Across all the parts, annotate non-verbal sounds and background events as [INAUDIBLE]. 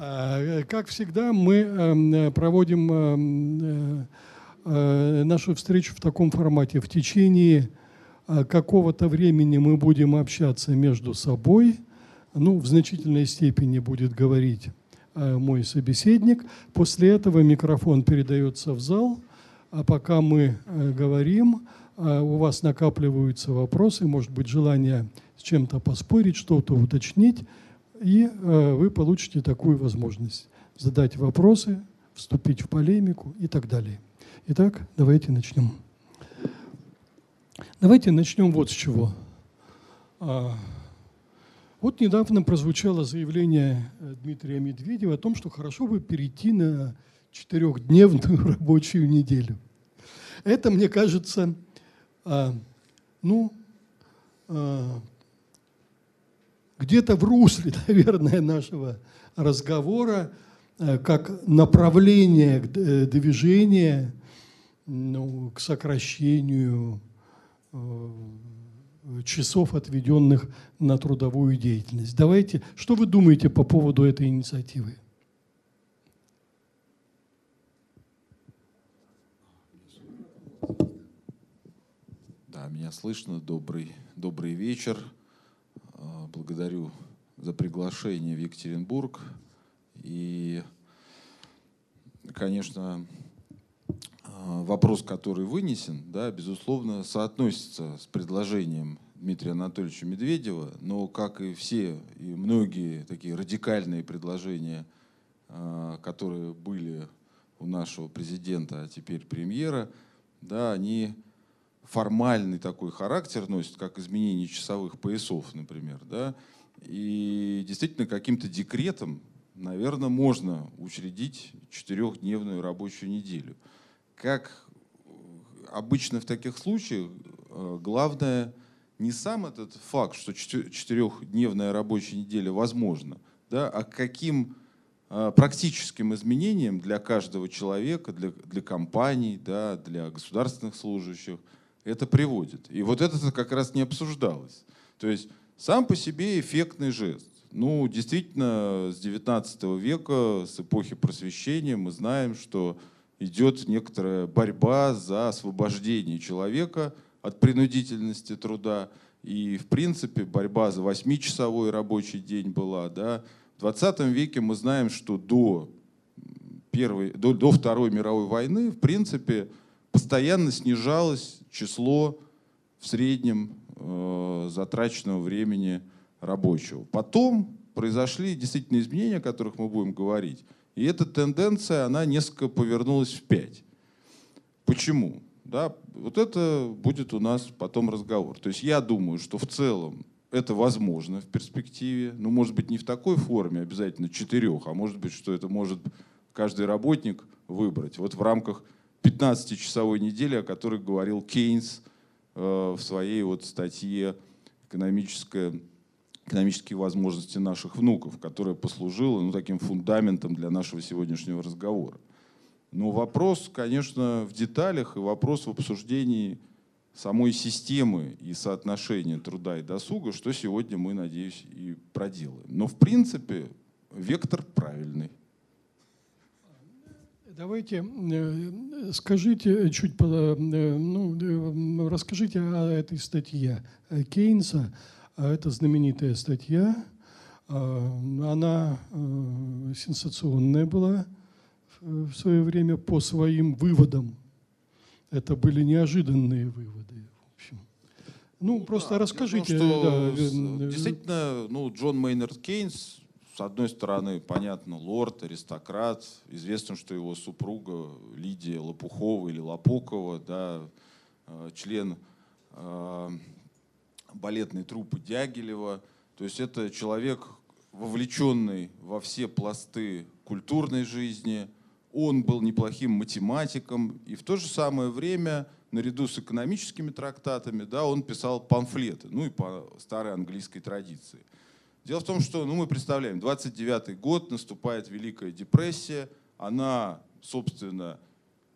А, как всегда, мы эм, проводим эм, э, нашу встречу в таком формате. В течение э, какого-то времени мы будем общаться между собой. Ну, в значительной степени будет говорить э, мой собеседник. После этого микрофон передается в зал. А пока мы говорим, у вас накапливаются вопросы, может быть, желание с чем-то поспорить, что-то уточнить – и э, вы получите такую возможность задать вопросы, вступить в полемику и так далее. Итак, давайте начнем. Давайте начнем вот с чего. А, вот недавно прозвучало заявление э, Дмитрия Медведева о том, что хорошо бы перейти на четырехдневную [LAUGHS] рабочую неделю. Это, мне кажется, а, ну, а, где-то в русле, [LAUGHS] наверное, нашего разговора, э, как направление э, движения ну, к сокращению э, часов, отведенных на трудовую деятельность. Давайте, что вы думаете по поводу этой инициативы? Да, меня слышно. Добрый, добрый вечер. А, благодарю за приглашение в Екатеринбург. И, конечно, а, вопрос, который вынесен, да, безусловно, соотносится с предложением Дмитрия Анатольевича Медведева, но, как и все, и многие такие радикальные предложения, а, которые были у нашего президента, а теперь премьера, да, они формальный такой характер носит, как изменение часовых поясов, например. Да? И действительно каким-то декретом, наверное, можно учредить четырехдневную рабочую неделю. Как обычно в таких случаях, э, главное не сам этот факт, что четырехдневная рабочая неделя возможна, да, а каким э, практическим изменением для каждого человека, для, для компаний, да, для государственных служащих – это приводит. И вот это как раз не обсуждалось. То есть сам по себе эффектный жест. Ну, действительно, с 19 века, с эпохи просвещения мы знаем, что идет некоторая борьба за освобождение человека от принудительности труда. И, в принципе, борьба за восьмичасовой рабочий день была. Да. В 20 веке мы знаем, что до, первой, до, до Второй мировой войны, в принципе, постоянно снижалось число в среднем э, затраченного времени рабочего. Потом произошли действительно изменения, о которых мы будем говорить. И эта тенденция, она несколько повернулась впять. Почему? Да, вот это будет у нас потом разговор. То есть я думаю, что в целом это возможно в перспективе. Ну, может быть, не в такой форме, обязательно четырех, а может быть, что это может каждый работник выбрать. Вот в рамках 15-часовой недели, о которой говорил Кейнс э, в своей вот статье «Экономическая экономические возможности наших внуков, которая послужила ну, таким фундаментом для нашего сегодняшнего разговора. Но вопрос, конечно, в деталях и вопрос в обсуждении самой системы и соотношения труда и досуга, что сегодня мы, надеюсь, и проделаем. Но в принципе вектор правильный. Давайте э, скажите чуть, э, ну, э, расскажите о этой статье Кейнса. А это знаменитая статья. Она сенсационная была в свое время по своим выводам. Это были неожиданные выводы. В общем. Ну, ну просто да, расскажите. Думаю, что да. Действительно, ну, Джон Мейнард Кейнс с одной стороны, понятно, лорд, аристократ. Известно, что его супруга Лидия Лопухова или Лопукова, да, э, член э, балетной труппы Дягилева. То есть это человек, вовлеченный во все пласты культурной жизни. Он был неплохим математиком. И в то же самое время, наряду с экономическими трактатами, да, он писал памфлеты, ну и по старой английской традиции – Дело в том, что ну, мы представляем, 29-й год, наступает Великая депрессия, она, собственно,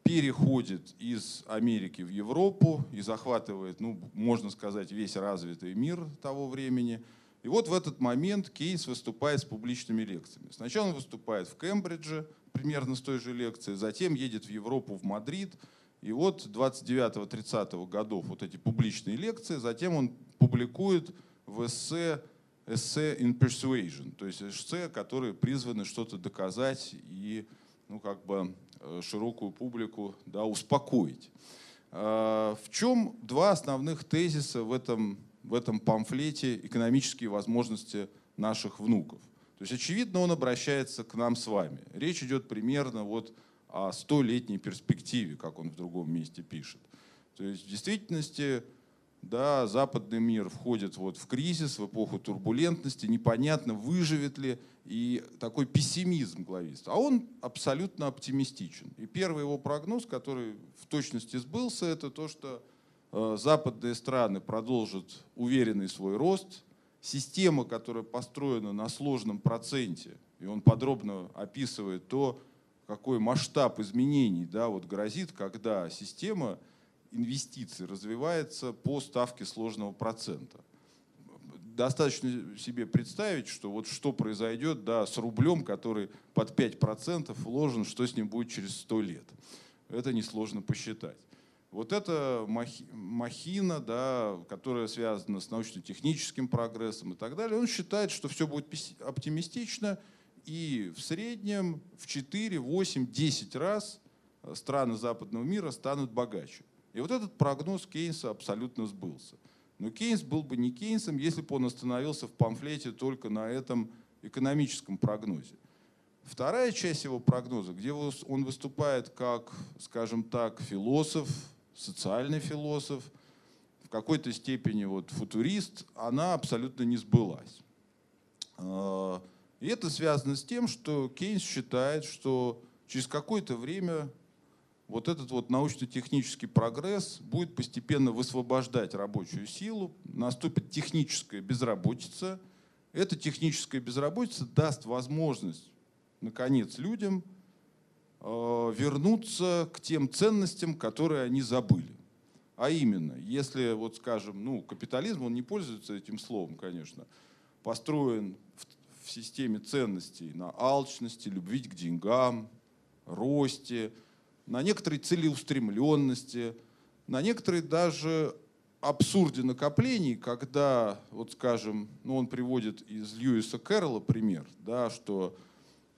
переходит из Америки в Европу и захватывает, ну, можно сказать, весь развитый мир того времени. И вот в этот момент Кейнс выступает с публичными лекциями. Сначала он выступает в Кембридже, примерно с той же лекцией, затем едет в Европу, в Мадрид. И вот 29-30 годов вот эти публичные лекции, затем он публикует в эссе Essays in Persuasion, то есть эссе, которые призваны что-то доказать и ну, как бы э, широкую публику да, успокоить. А, в чем два основных тезиса в этом, в этом памфлете «Экономические возможности наших внуков»? То есть, очевидно, он обращается к нам с вами. Речь идет примерно вот о столетней перспективе, как он в другом месте пишет. То есть, в действительности, да, западный мир входит вот в кризис, в эпоху турбулентности, непонятно, выживет ли, и такой пессимизм главист. А он абсолютно оптимистичен. И первый его прогноз, который в точности сбылся, это то, что э, западные страны продолжат уверенный свой рост, система, которая построена на сложном проценте, и он подробно описывает то, какой масштаб изменений да, вот грозит, когда система инвестиций развивается по ставке сложного процента. Достаточно себе представить, что вот что произойдет да, с рублем, который под 5% вложен, что с ним будет через 100 лет. Это несложно посчитать. Вот эта махина, да, которая связана с научно-техническим прогрессом и так далее, он считает, что все будет оптимистично, и в среднем в 4, 8, 10 раз страны западного мира станут богаче. И вот этот прогноз Кейнса абсолютно сбылся. Но Кейнс был бы не Кейнсом, если бы он остановился в памфлете только на этом экономическом прогнозе. Вторая часть его прогноза, где он выступает как, скажем так, философ, социальный философ, в какой-то степени вот футурист, она абсолютно не сбылась. А, и это связано с тем, что Кейнс считает, что через какое-то время вот этот вот научно-технический прогресс будет постепенно высвобождать рабочую силу, наступит техническая безработица. Эта техническая безработица даст возможность, наконец, людям э, вернуться к тем ценностям, которые они забыли. А именно, если, вот скажем, ну, капитализм, он не пользуется этим словом, конечно, построен в, в системе ценностей на алчности, любви к деньгам, росте, на некоторой целеустремленности, на некоторой даже абсурде накоплений, когда, вот скажем, ну он приводит из Льюиса Кэрролла пример, да, что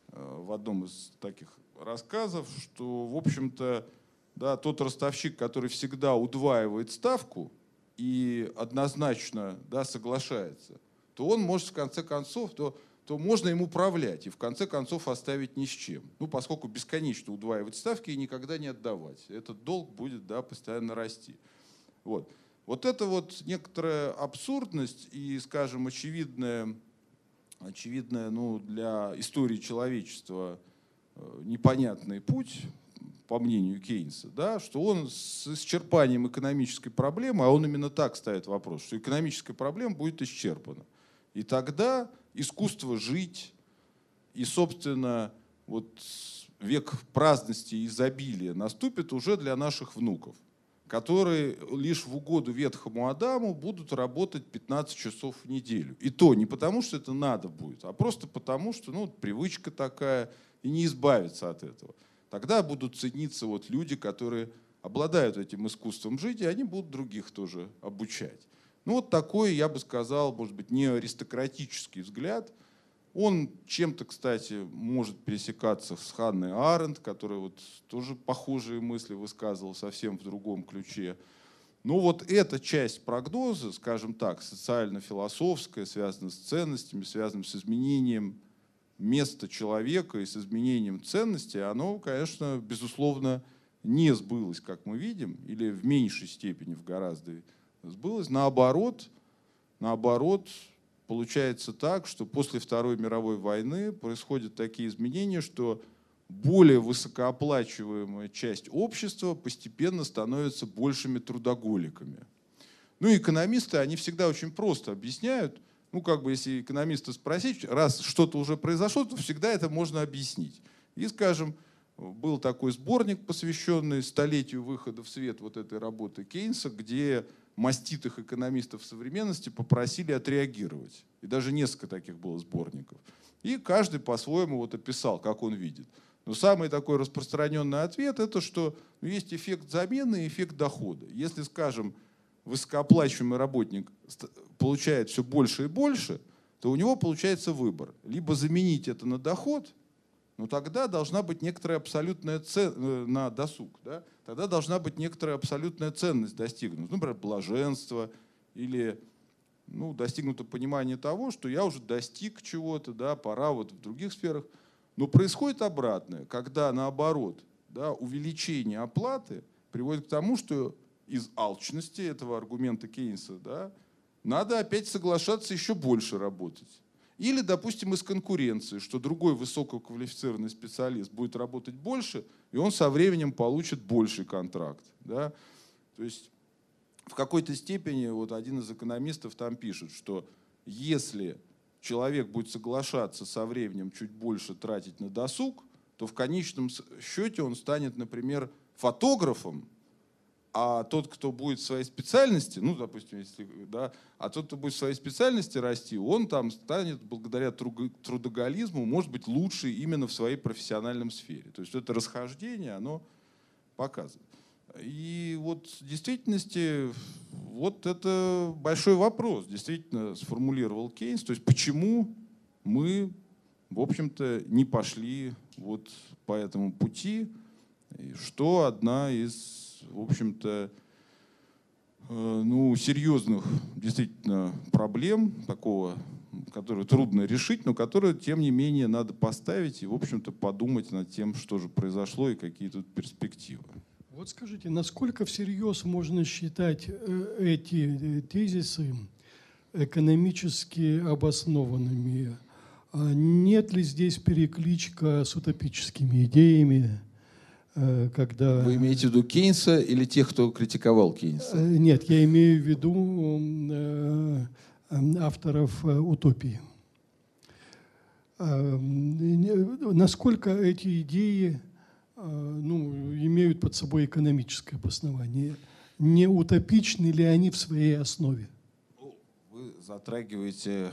э, в одном из таких рассказов, что, в общем-то, да, тот ростовщик, который всегда удваивает ставку и однозначно да, соглашается, то он может в конце концов, то то можно им управлять и в конце концов оставить ни с чем. Ну, поскольку бесконечно удваивать ставки и никогда не отдавать. Этот долг будет да, постоянно расти. Вот. вот это вот некоторая абсурдность и, скажем, очевидная, очевидная ну, для истории человечества э, непонятный путь, по мнению Кейнса, да, что он с исчерпанием экономической проблемы, а он именно так ставит вопрос, что экономическая проблема будет исчерпана. И тогда искусство жить и, собственно, вот век праздности и изобилия наступит уже для наших внуков, которые лишь в угоду ветхому Адаму будут работать 15 часов в неделю. И то не потому, что это надо будет, а просто потому, что ну, привычка такая, и не избавиться от этого. Тогда будут цениться вот люди, которые обладают этим искусством жить, и они будут других тоже обучать. Ну вот такой, я бы сказал, может быть, не аристократический взгляд. Он чем-то, кстати, может пересекаться с Ханной Аренд, которая вот тоже похожие мысли высказывала совсем в другом ключе. Но вот эта часть прогноза, скажем так, социально-философская, связана с ценностями, связана с изменением места человека и с изменением ценностей, оно, конечно, безусловно, не сбылось, как мы видим, или в меньшей степени, в гораздо сбылось. Наоборот, наоборот, получается так, что после Второй мировой войны происходят такие изменения, что более высокооплачиваемая часть общества постепенно становится большими трудоголиками. Ну экономисты, они всегда очень просто объясняют, ну как бы если экономиста спросить, раз что-то уже произошло, то всегда это можно объяснить. И, скажем, был такой сборник, посвященный столетию выхода в свет вот этой работы Кейнса, где маститых экономистов современности попросили отреагировать. И даже несколько таких было сборников. И каждый по-своему вот описал, как он видит. Но самый такой распространенный ответ это, что ну, есть эффект замены и эффект дохода. Если, скажем, высокооплачиваемый работник получает все больше и больше, то у него получается выбор. Либо заменить это на доход, ну тогда должна быть некоторая абсолютная ценность э, на досуг. Да? Тогда должна быть некоторая абсолютная ценность достигнута. Ну, например, блаженство или ну, достигнуто понимание того, что я уже достиг чего-то, да, пора вот в других сферах. Но происходит обратное, когда наоборот да, увеличение оплаты приводит к тому, что из алчности этого аргумента Кейнса да, надо опять соглашаться еще больше работать. Или, допустим, из конкуренции, что другой высококвалифицированный специалист будет работать больше, и он со временем получит больший контракт. Да? То есть в какой-то степени вот один из экономистов там пишет, что если человек будет соглашаться со временем чуть больше тратить на досуг, то в конечном счете он станет, например, фотографом, а тот, кто будет в своей специальности, ну, допустим, если, да, а тот, кто будет в своей специальности расти, он там станет, благодаря трудоголизму, может быть, лучше именно в своей профессиональной сфере. То есть это расхождение, оно показывает. И вот в действительности вот это большой вопрос, действительно сформулировал Кейнс. То есть почему мы, в общем-то, не пошли вот по этому пути, что одна из в общем-то, э, ну, серьезных действительно проблем такого, которые трудно решить, но которые, тем не менее, надо поставить и, в общем-то, подумать над тем, что же произошло и какие тут перспективы. Вот скажите, насколько всерьез можно считать э, эти э, тезисы экономически обоснованными? А нет ли здесь перекличка с утопическими идеями? Э, когда... Вы имеете в виду Кейнса или тех, кто критиковал Кейнса? Э, нет, я имею в виду э, авторов утопии. Насколько эти идеи ну, имеют под собой экономическое обоснование? Не утопичны ли они в своей основе? Вы затрагиваете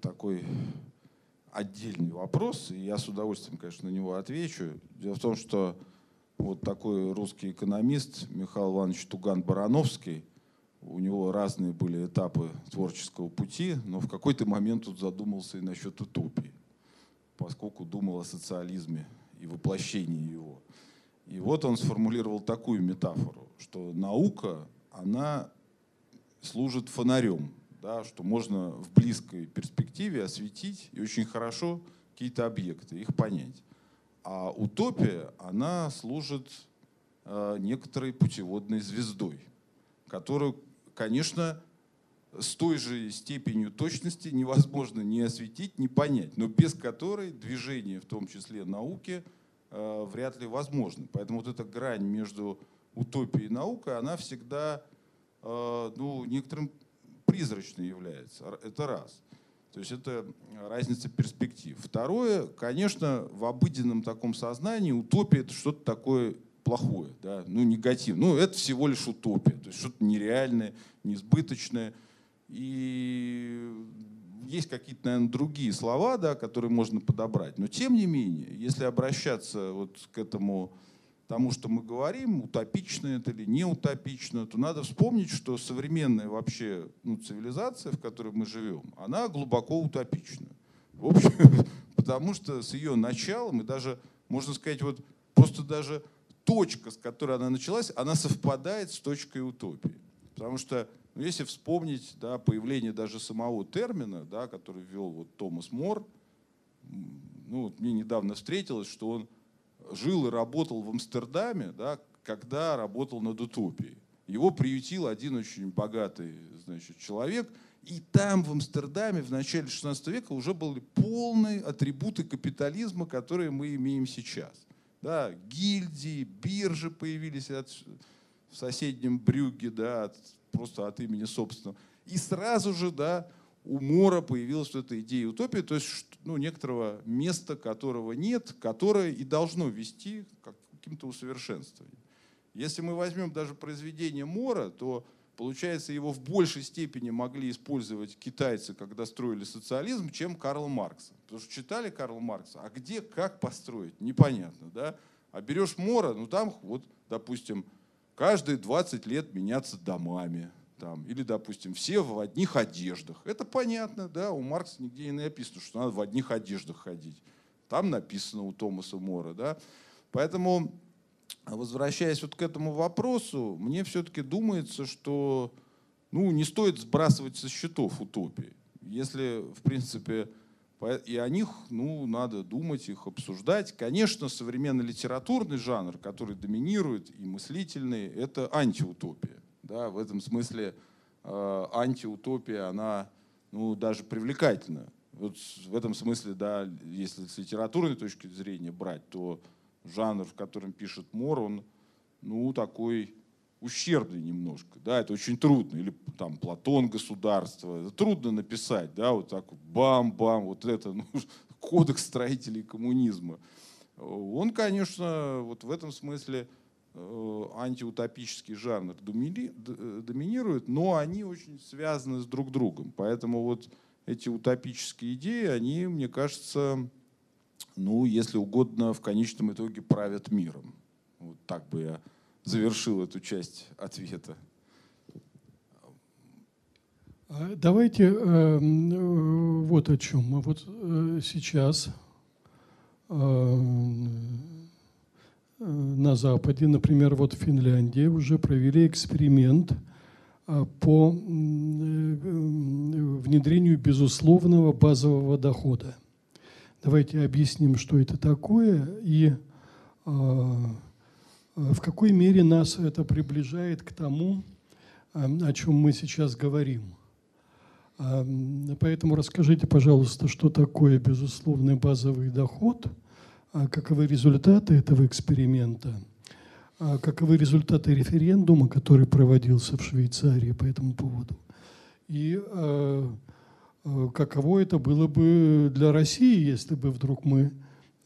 такой отдельный вопрос, и я с удовольствием, конечно, на него отвечу. Дело в том, что вот такой русский экономист Михаил Иванович Туган-Барановский, у него разные были этапы творческого пути, но в какой-то момент он задумался и насчет утопии, поскольку думал о социализме и воплощении его. И вот он сформулировал такую метафору, что наука, она служит фонарем да, что можно в близкой перспективе осветить и очень хорошо какие-то объекты, их понять. А утопия, она служит э, некоторой путеводной звездой, которую, конечно, с той же степенью точности невозможно не осветить, не понять, но без которой движение, в том числе науки, э, вряд ли возможно. Поэтому вот эта грань между утопией и наукой, она всегда э, ну, некоторым призрачной является. Это раз. То есть это разница перспектив. Второе, конечно, в обыденном таком сознании утопия это что-то такое плохое, да, ну негатив. Ну это всего лишь утопия, то есть что-то нереальное, несбыточное. И есть какие-то, наверное, другие слова, да, которые можно подобрать. Но тем не менее, если обращаться вот к этому тому, что мы говорим, утопично это или не утопично, то надо вспомнить, что современная вообще ну, цивилизация, в которой мы живем, она глубоко утопична. В общем, [LAUGHS] потому что с ее началом, и даже, можно сказать, вот просто даже точка, с которой она началась, она совпадает с точкой утопии. Потому что, ну, если вспомнить да, появление даже самого термина, да, который ввел вот Томас Мор, ну, вот мне недавно встретилось, что он жил и работал в Амстердаме, да, когда работал над утопией. Его приютил один очень богатый значит, человек, и там, в Амстердаме, в начале 16 века уже были полные атрибуты капитализма, которые мы имеем сейчас. Да, гильдии, биржи появились от, в соседнем Брюгге, да, от, просто от имени собственного. И сразу же да, у Мора появилась вот эта идея утопии, то есть ну, некоторого места, которого нет, которое и должно вести к каким-то усовершенствованиям. Если мы возьмем даже произведение Мора, то получается, его в большей степени могли использовать китайцы, когда строили социализм, чем Карл Маркс. Потому что читали Карла Маркса, а где, как построить, непонятно. Да? А берешь Мора, ну там вот, допустим, каждые 20 лет меняться домами. Там, или, допустим, все в одних одеждах. Это понятно, да, у Маркса нигде не написано, что надо в одних одеждах ходить. Там написано у Томаса Мора, да. Поэтому, возвращаясь вот к этому вопросу, мне все-таки думается, что ну, не стоит сбрасывать со счетов утопии. Если, в принципе, и о них ну, надо думать, их обсуждать. Конечно, современный литературный жанр, который доминирует и мыслительный, это антиутопия. Да, в этом смысле э, антиутопия, она ну, даже привлекательна. Вот в этом смысле, да, если с литературной точки зрения брать, то жанр, в котором пишет Мор, он ну, такой ущербный немножко. Да, это очень трудно. Или там Платон государство. Это трудно написать, да, вот так бам-бам, вот это, ну, [LAUGHS] кодекс строителей коммунизма. Он, конечно, вот в этом смысле антиутопический жанр доминирует, но они очень связаны с друг другом. Поэтому вот эти утопические идеи, они, мне кажется, ну, если угодно, в конечном итоге правят миром. Вот так бы я завершил эту часть ответа. А давайте э, вот о чем. Вот э, сейчас э, на Западе, например, вот в Финляндии уже провели эксперимент э, по э, внедрению безусловного базового дохода. Давайте объясним, что это такое и э, Э, в какой мере нас это приближает к тому, о чем мы сейчас говорим. Поэтому расскажите, пожалуйста, что такое безусловный базовый доход, каковы результаты этого эксперимента, а каковы результаты референдума, который проводился в Швейцарии по этому поводу, и э, каково это было бы для России, если бы вдруг мы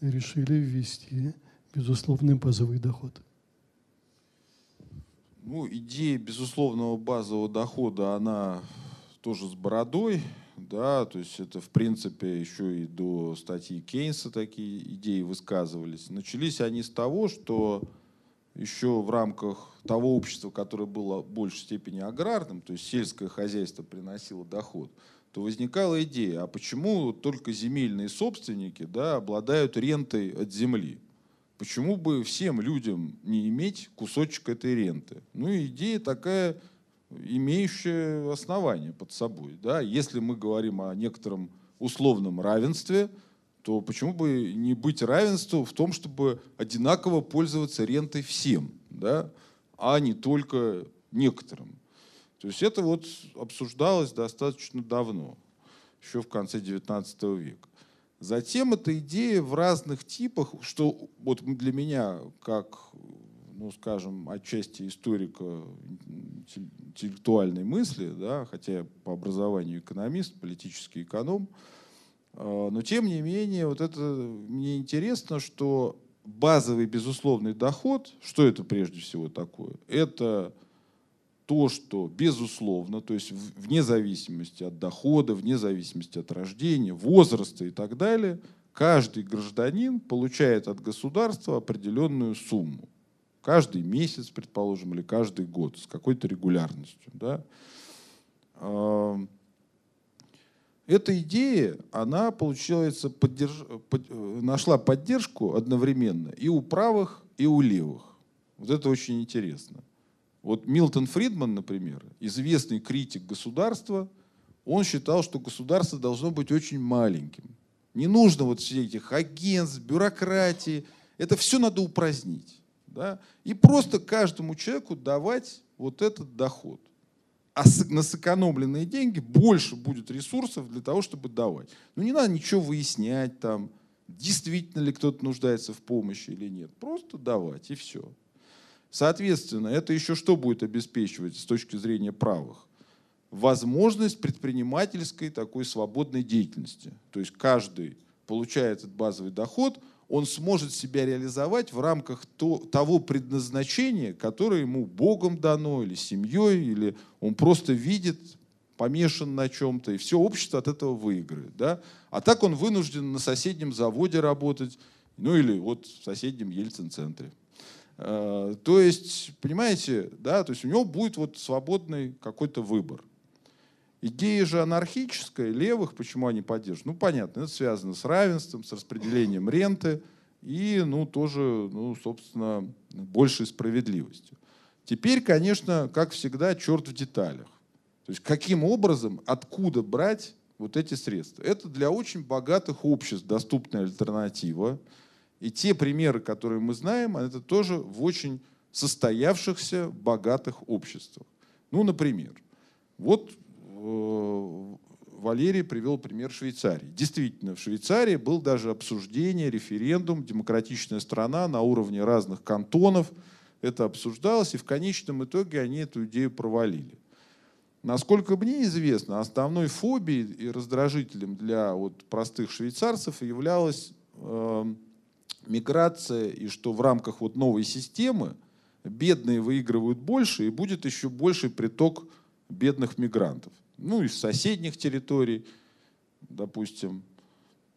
решили ввести безусловный базовый доход. Ну, идея безусловного базового дохода, она тоже с бородой, да, то есть это, в принципе, еще и до статьи Кейнса такие идеи высказывались. Начались они с того, что еще в рамках того общества, которое было в большей степени аграрным, то есть сельское хозяйство приносило доход, то возникала идея, а почему только земельные собственники да, обладают рентой от земли? Почему бы всем людям не иметь кусочек этой ренты? Ну, идея такая, имеющая основание под собой. Да? Если мы говорим о некотором условном равенстве, то почему бы не быть равенству в том, чтобы одинаково пользоваться рентой всем, да? а не только некоторым. То есть это вот обсуждалось достаточно давно, еще в конце XIX века. Затем эта идея в разных типах, что вот для меня, как, ну, скажем, отчасти историка интеллектуальной мысли, да, хотя я по образованию экономист, политический эконом, а, но тем не менее, вот это мне интересно, что базовый безусловный доход, что это прежде всего такое? Это то, что безусловно, то есть вне зависимости от дохода, вне зависимости от рождения, возраста и так далее, каждый гражданин получает от государства определенную сумму. Каждый месяц, предположим, или каждый год с какой-то регулярностью. Да? Эта идея, она, получается, поддерж... под... нашла поддержку одновременно и у правых, и у левых. Вот это очень интересно. Вот Милтон Фридман, например, известный критик государства, он считал, что государство должно быть очень маленьким. Не нужно вот все этих агентств, бюрократии. Это все надо упразднить. Да? И просто каждому человеку давать вот этот доход. А на сэкономленные деньги больше будет ресурсов для того, чтобы давать. Ну не надо ничего выяснять там, действительно ли кто-то нуждается в помощи или нет. Просто давать и все. Соответственно, это еще что будет обеспечивать с точки зрения правых? Возможность предпринимательской такой свободной деятельности. То есть каждый получая этот базовый доход, он сможет себя реализовать в рамках то, того предназначения, которое ему Богом дано, или семьей, или он просто видит, помешан на чем-то, и все общество от этого выиграет. Да? А так он вынужден на соседнем заводе работать, ну или вот в соседнем Ельцин-центре. Э, то есть, понимаете, да, то есть у него будет вот свободный какой-то выбор. Идея же анархическая, левых, почему они поддерживают? Ну, понятно, это связано с равенством, с распределением ренты и, ну, тоже, ну, собственно, большей справедливостью. Теперь, конечно, как всегда, черт в деталях. То есть каким образом, откуда брать вот эти средства? Это для очень богатых обществ доступная альтернатива. И те примеры, которые мы знаем, это тоже в очень состоявшихся богатых обществах. Ну, например, вот Валерий привел пример Швейцарии. Действительно, в Швейцарии был даже обсуждение, референдум, демократичная страна на уровне разных кантонов. Это обсуждалось, и в конечном итоге они эту идею провалили. Насколько мне известно, основной фобией и раздражителем для вот простых швейцарцев являлась э, миграция, и что в рамках вот новой системы бедные выигрывают больше, и будет еще больший приток бедных мигрантов. Ну, из соседних территорий, допустим.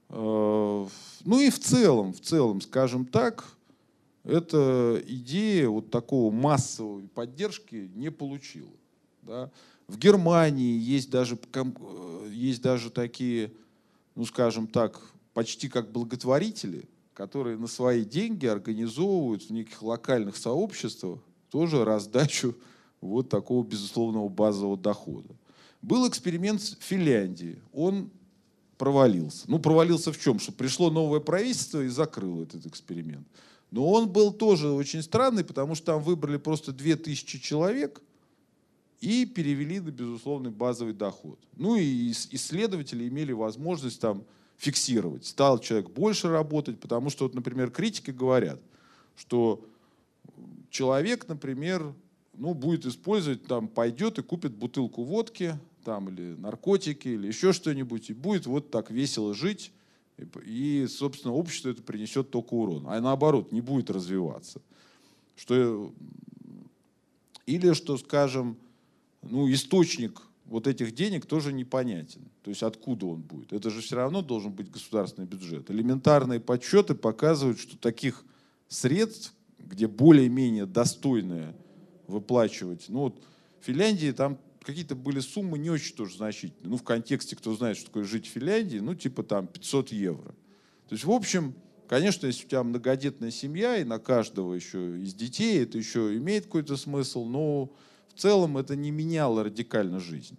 Э, ну и в целом, в целом, скажем так, эта идея вот такого массовой поддержки не получила. Да? В Германии есть даже, э, есть даже такие, ну скажем так, почти как благотворители, которые на свои деньги организовывают в неких локальных сообществах тоже раздачу вот такого безусловного базового дохода. Был эксперимент в Финляндии. Он провалился. Ну, провалился в чем? Что пришло новое правительство и закрыло этот эксперимент. Но он был тоже очень странный, потому что там выбрали просто 2000 человек и перевели на безусловный базовый доход. Ну и исследователи имели возможность там фиксировать. Стал человек больше работать, потому что, вот, например, критики говорят, что человек, например, ну, будет использовать, там, пойдет и купит бутылку водки, там, или наркотики, или еще что-нибудь, и будет вот так весело жить, и, собственно, общество это принесет только урон. А наоборот, не будет развиваться. Что, или, что, скажем, ну, источник вот этих денег тоже непонятен. То есть откуда он будет. Это же все равно должен быть государственный бюджет. Элементарные подсчеты показывают, что таких средств, где более-менее достойное выплачивать, ну вот в Финляндии там какие-то были суммы не очень тоже значительные. Ну в контексте, кто знает, что такое жить в Финляндии, ну типа там 500 евро. То есть в общем, конечно, если у тебя многодетная семья и на каждого еще из детей, это еще имеет какой-то смысл, но в целом это не меняло радикально жизнь.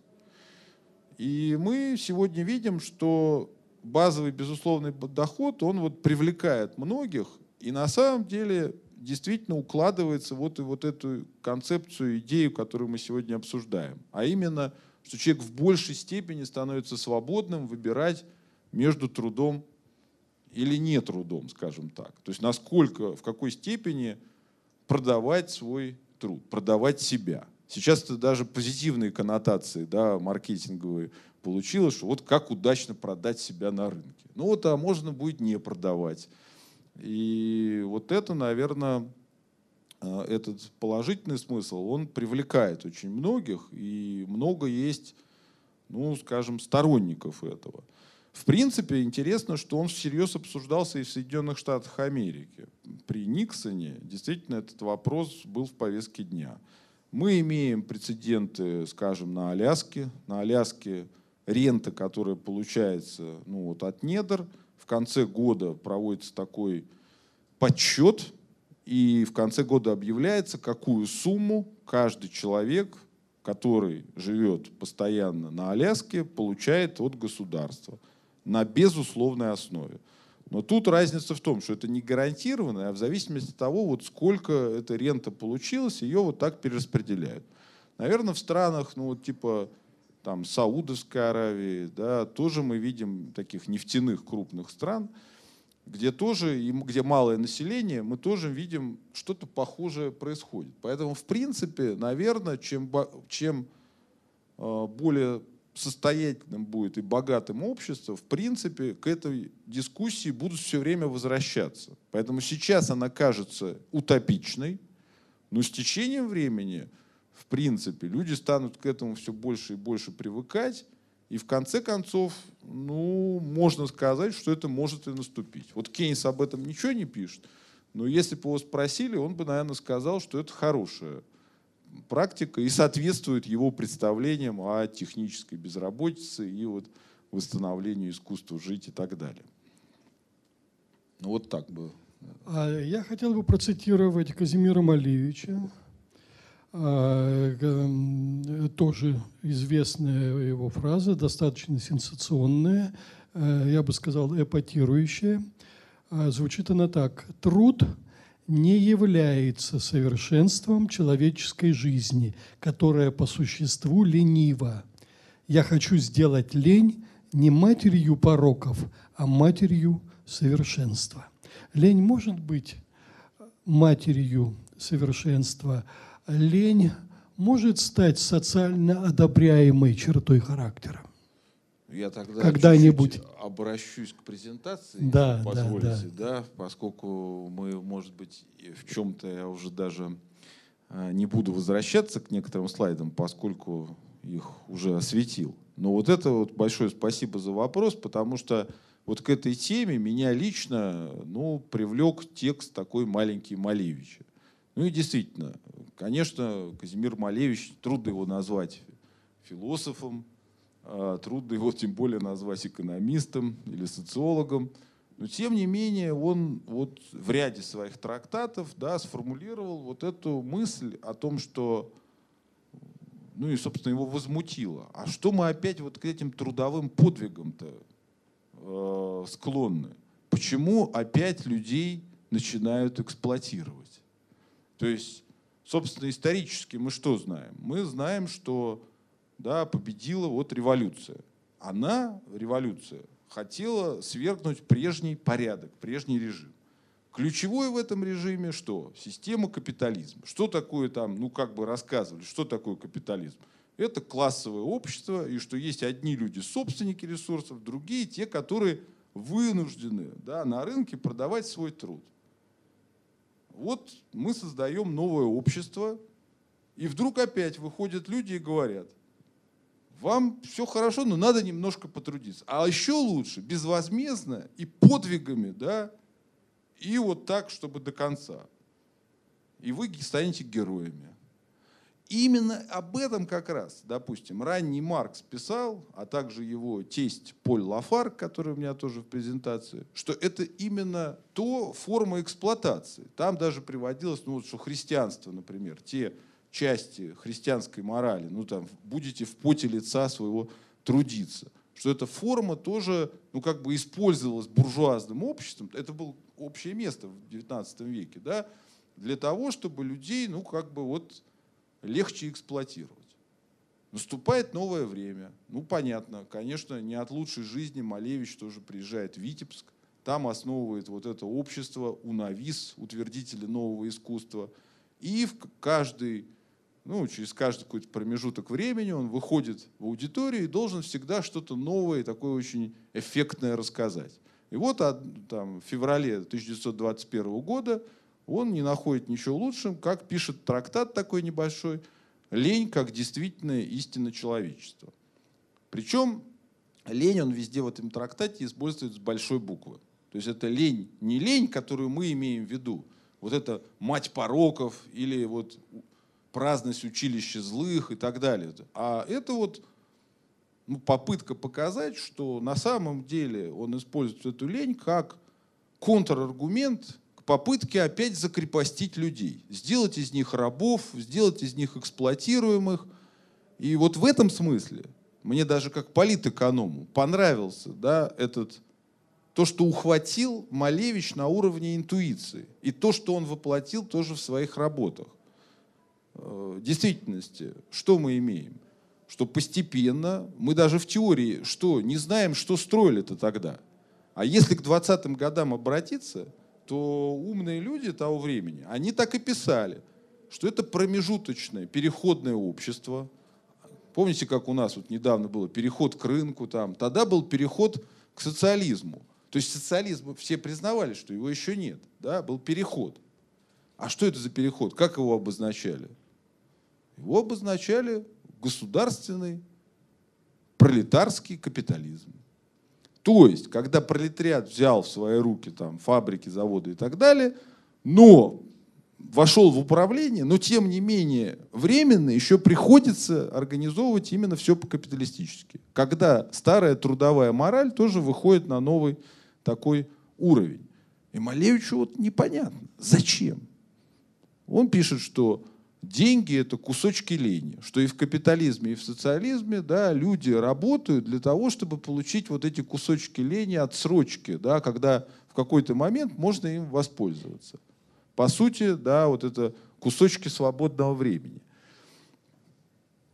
И мы сегодня видим, что базовый безусловный доход, он вот привлекает многих, и на самом деле действительно укладывается вот и вот эту концепцию, идею, которую мы сегодня обсуждаем. А именно, что человек в большей степени становится свободным выбирать между трудом или не трудом, скажем так. То есть насколько, в какой степени продавать свой труд, продавать себя – Сейчас это даже позитивные коннотации да, маркетинговые получилось, что вот как удачно продать себя на рынке. Ну вот, а можно будет не продавать. И вот это, наверное, э, этот положительный смысл, он привлекает очень многих, и много есть, ну, скажем, сторонников этого. В принципе, интересно, что он всерьез обсуждался и в Соединенных Штатах Америки. При Никсоне действительно этот вопрос был в повестке дня. Мы имеем прецеденты, скажем, на Аляске. На Аляске рента, которая получается ну, вот от недр, в конце года проводится такой подсчет, и в конце года объявляется, какую сумму каждый человек, который живет постоянно на Аляске, получает от государства на безусловной основе. Но тут разница в том, что это не гарантированно, а в зависимости от того, вот сколько эта рента получилась, ее вот так перераспределяют. Наверное, в странах, ну вот типа там Саудовской Аравии, да, тоже мы видим таких нефтяных крупных стран, где тоже, где малое население, мы тоже видим, что-то похожее происходит. Поэтому, в принципе, наверное, чем, чем э, более состоятельным будет и богатым общество, в принципе, к этой дискуссии будут все время возвращаться. Поэтому сейчас она кажется утопичной, но с течением времени, в принципе, люди станут к этому все больше и больше привыкать, и в конце концов, ну, можно сказать, что это может и наступить. Вот Кейнс об этом ничего не пишет, но если бы его спросили, он бы, наверное, сказал, что это хорошая практика и соответствует его представлениям о технической безработице и вот восстановлению искусства жить и так далее. Ну вот так бы. А я хотел бы процитировать Казимира Малевича, тоже известная его фраза, достаточно сенсационная, а, я бы сказал, эпатирующая. А, звучит она так. «Труд – не является совершенством человеческой жизни, которая по существу ленива. Я хочу сделать лень не матерью пороков, а матерью совершенства. Лень может быть матерью совершенства. Лень может стать социально одобряемой чертой характера. Я тогда когда-нибудь обращусь к презентации, да, позволите, да, да. да, поскольку мы, может быть, в чем-то я уже даже а, не буду возвращаться к некоторым слайдам, поскольку их уже осветил. Но вот это вот большое спасибо за вопрос, потому что вот к этой теме меня лично ну, привлек текст такой маленький Малевича. Ну и действительно, конечно, Казимир Малевич, трудно его назвать философом, а, трудно его тем более назвать экономистом или социологом. Но тем не менее он вот в ряде своих трактатов да, сформулировал вот эту мысль о том, что ну и, собственно, его возмутило. А что мы опять вот к этим трудовым подвигам-то э, склонны? Почему опять людей начинают эксплуатировать? То есть, собственно, исторически мы что знаем? Мы знаем, что да, победила вот революция. Она, революция, хотела свергнуть прежний порядок, прежний режим. Ключевое в этом режиме что? Система капитализма. Что такое там, ну как бы рассказывали, что такое капитализм? Это классовое общество, и что есть одни люди собственники ресурсов, другие те, которые вынуждены да, на рынке продавать свой труд. Вот мы создаем новое общество, и вдруг опять выходят люди и говорят, вам все хорошо, но надо немножко потрудиться. А еще лучше безвозмездно и подвигами, да, и вот так, чтобы до конца. И вы станете героями. Именно об этом как раз, допустим, ранний Маркс писал, а также его тесть Поль Лафар, который у меня тоже в презентации, что это именно то форма эксплуатации. Там даже приводилось, ну вот что христианство, например, те части христианской морали, ну там, будете в поте лица своего трудиться. Что эта форма тоже, ну как бы использовалась буржуазным обществом, это было общее место в XIX веке, да, для того, чтобы людей, ну как бы вот легче эксплуатировать. Наступает новое время. Ну, понятно, конечно, не от лучшей жизни Малевич тоже приезжает в Витебск. Там основывает вот это общество УНАВИС, утвердители нового искусства. И в каждый ну, через каждый какой-то промежуток времени он выходит в аудиторию и должен всегда что-то новое, такое очень эффектное рассказать. И вот там, в феврале 1921 года он не находит ничего лучшим, как пишет трактат такой небольшой «Лень как действительная истина человечества». Причем лень он везде в этом трактате использует с большой буквы. То есть это лень, не лень, которую мы имеем в виду, вот это мать пороков или вот праздность училища злых и так далее. А это вот ну, попытка показать, что на самом деле он использует эту лень как контраргумент попытке опять закрепостить людей, сделать из них рабов, сделать из них эксплуатируемых. И вот в этом смысле мне даже как политэконому понравился да, этот, то, что ухватил Малевич на уровне интуиции, и то, что он воплотил тоже в своих работах. Э, действительности что мы имеем? Что постепенно, мы даже в теории, что не знаем, что строили-то тогда. А если к 20-м годам обратиться, то умные люди того времени, они так и писали, что это промежуточное, переходное общество, Помните, как у нас вот недавно было переход к рынку там? Тогда был переход к социализму. То есть социализм все признавали, что его еще нет. Да? Был переход. А что это за переход? Как его обозначали? Его обозначали государственный пролетарский капитализм. То есть, когда пролетариат взял в свои руки там, фабрики, заводы и так далее, но вошел в управление, но тем не менее временно еще приходится организовывать именно все по-капиталистически. Когда старая трудовая мораль тоже выходит на новый такой уровень. И Малевичу вот непонятно, зачем. Он пишет, что деньги это кусочки лени, что и в капитализме, и в социализме да, люди работают для того, чтобы получить вот эти кусочки лени, отсрочки, да, когда в какой-то момент можно им воспользоваться. По сути, да, вот это кусочки свободного времени.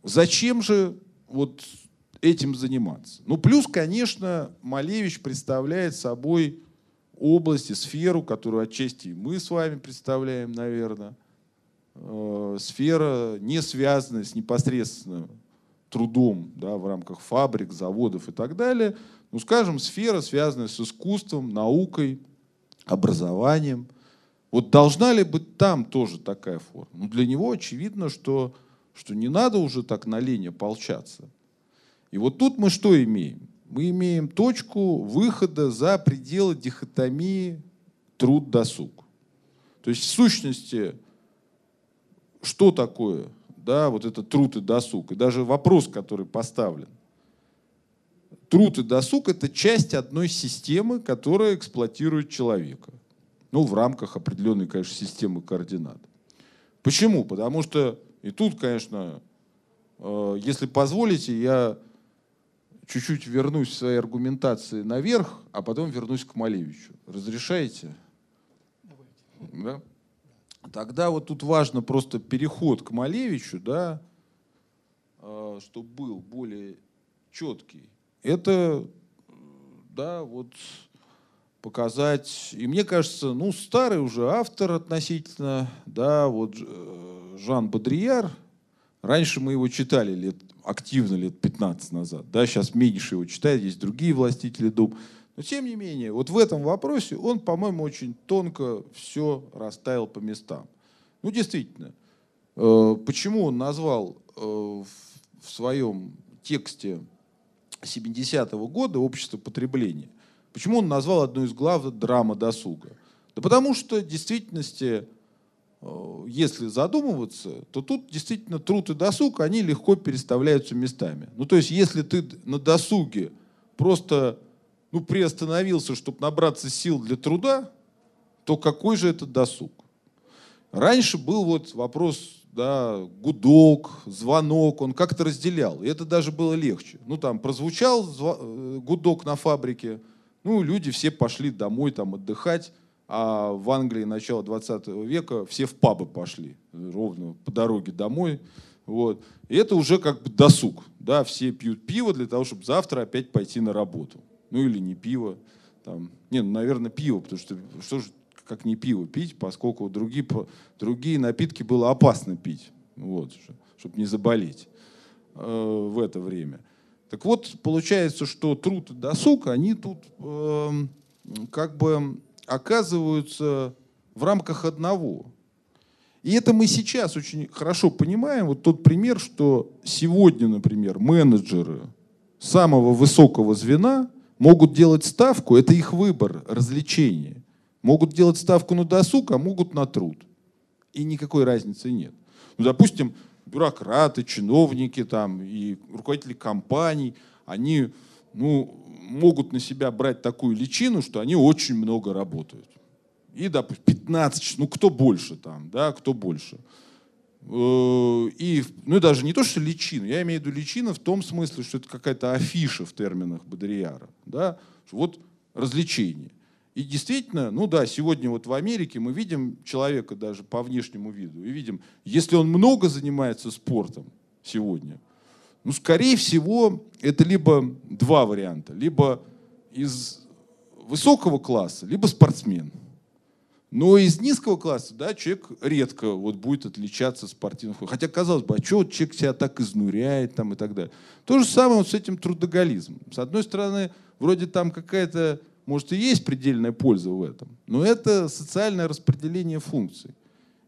Зачем же вот этим заниматься? Ну, плюс, конечно, Малевич представляет собой область и сферу, которую отчасти мы с вами представляем, наверное. Э, сфера, не связанная с непосредственно трудом да, в рамках фабрик, заводов и так далее. Ну, скажем, сфера, связанная с искусством, наукой, образованием – вот должна ли быть там тоже такая форма? Ну, для него очевидно, что, что не надо уже так на лень ополчаться. И вот тут мы что имеем? Мы имеем точку выхода за пределы дихотомии труд-досуг. То есть в сущности, что такое да, вот это труд и досуг? И даже вопрос, который поставлен. Труд и досуг – это часть одной системы, которая эксплуатирует человека. Ну, в рамках определенной, конечно, системы координат. Почему? Потому что и тут, конечно, э, если позволите, я чуть-чуть вернусь в своей аргументации наверх, а потом вернусь к Малевичу. Разрешаете? Давайте. Да? Тогда вот тут важно просто переход к Малевичу, да, э, чтобы был более четкий. Это, да, вот показать. И мне кажется, ну, старый уже автор относительно, да, вот э, Жан Бодрияр. Раньше мы его читали лет, активно лет 15 назад, да, сейчас меньше его читают, есть другие властители дум. Но тем не менее, вот в этом вопросе он, по-моему, очень тонко все расставил по местам. Ну, действительно, э, почему он назвал э, в своем тексте 70-го года общество потребления – Почему он назвал одну из глав драма досуга? Да потому что в действительности, э, если задумываться, то тут действительно труд и досуг, они легко переставляются местами. Ну то есть если ты на досуге просто ну, приостановился, чтобы набраться сил для труда, то какой же это досуг? Раньше был вот вопрос, да, гудок, звонок, он как-то разделял, и это даже было легче. Ну там прозвучал э, гудок на фабрике – ну, люди все пошли домой там отдыхать, а в Англии начала 20 века все в пабы пошли, ровно по дороге домой. Вот. И это уже как бы досуг. Да? Все пьют пиво для того, чтобы завтра опять пойти на работу. Ну или не пиво. Там. Не, ну, наверное, пиво, потому что что же как не пиво пить, поскольку другие, другие напитки было опасно пить, вот, чтобы не заболеть э, в это время. Так вот, получается, что труд и досуг, они тут э, как бы оказываются в рамках одного. И это мы сейчас очень хорошо понимаем. Вот тот пример, что сегодня, например, менеджеры самого высокого звена могут делать ставку, это их выбор, развлечение. Могут делать ставку на досуг, а могут на труд. И никакой разницы нет. Ну, допустим, бюрократы, чиновники там, и руководители компаний, они ну, могут на себя брать такую личину, что они очень много работают. И, допустим, 15, ну кто больше там, да, кто больше. Э, и, ну, даже не то, что личину, я имею в виду личина в том смысле, что это какая-то афиша в терминах Бодрияра, да, вот развлечение. И действительно, ну да, сегодня вот в Америке мы видим человека даже по внешнему виду. И видим, если он много занимается спортом сегодня, ну, скорее всего, это либо два варианта. Либо из высокого класса, либо спортсмен. Но из низкого класса, да, человек редко вот будет отличаться спортивным. Хотя, казалось бы, а что вот человек себя так изнуряет там и так далее. То же самое вот с этим трудоголизмом. С одной стороны, вроде там какая-то, может, и есть предельная польза в этом, но это социальное распределение функций.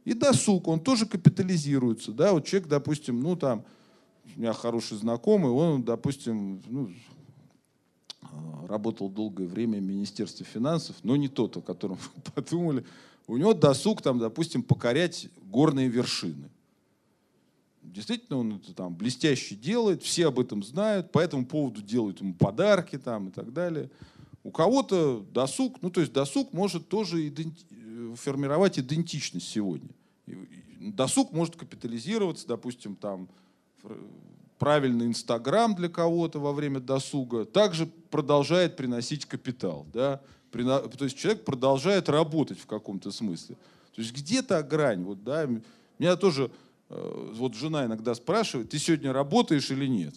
И досуг, он тоже капитализируется. Да? Вот человек, допустим, ну там, у меня хороший знакомый, он, допустим, ну, работал долгое время в Министерстве финансов, но не тот, о котором вы [LAUGHS] подумали. У него досуг, там, допустим, покорять горные вершины. Действительно, он это там блестяще делает, все об этом знают, по этому поводу делают ему подарки там и так далее. У кого-то досуг, ну то есть досуг может тоже иденти формировать идентичность сегодня. Досуг может капитализироваться, допустим, там правильный Инстаграм для кого-то во время досуга, также продолжает приносить капитал. Да? То есть человек продолжает работать в каком-то смысле. То есть где-то грань. Вот, да? Меня тоже э, вот жена иногда спрашивает, ты сегодня работаешь или нет?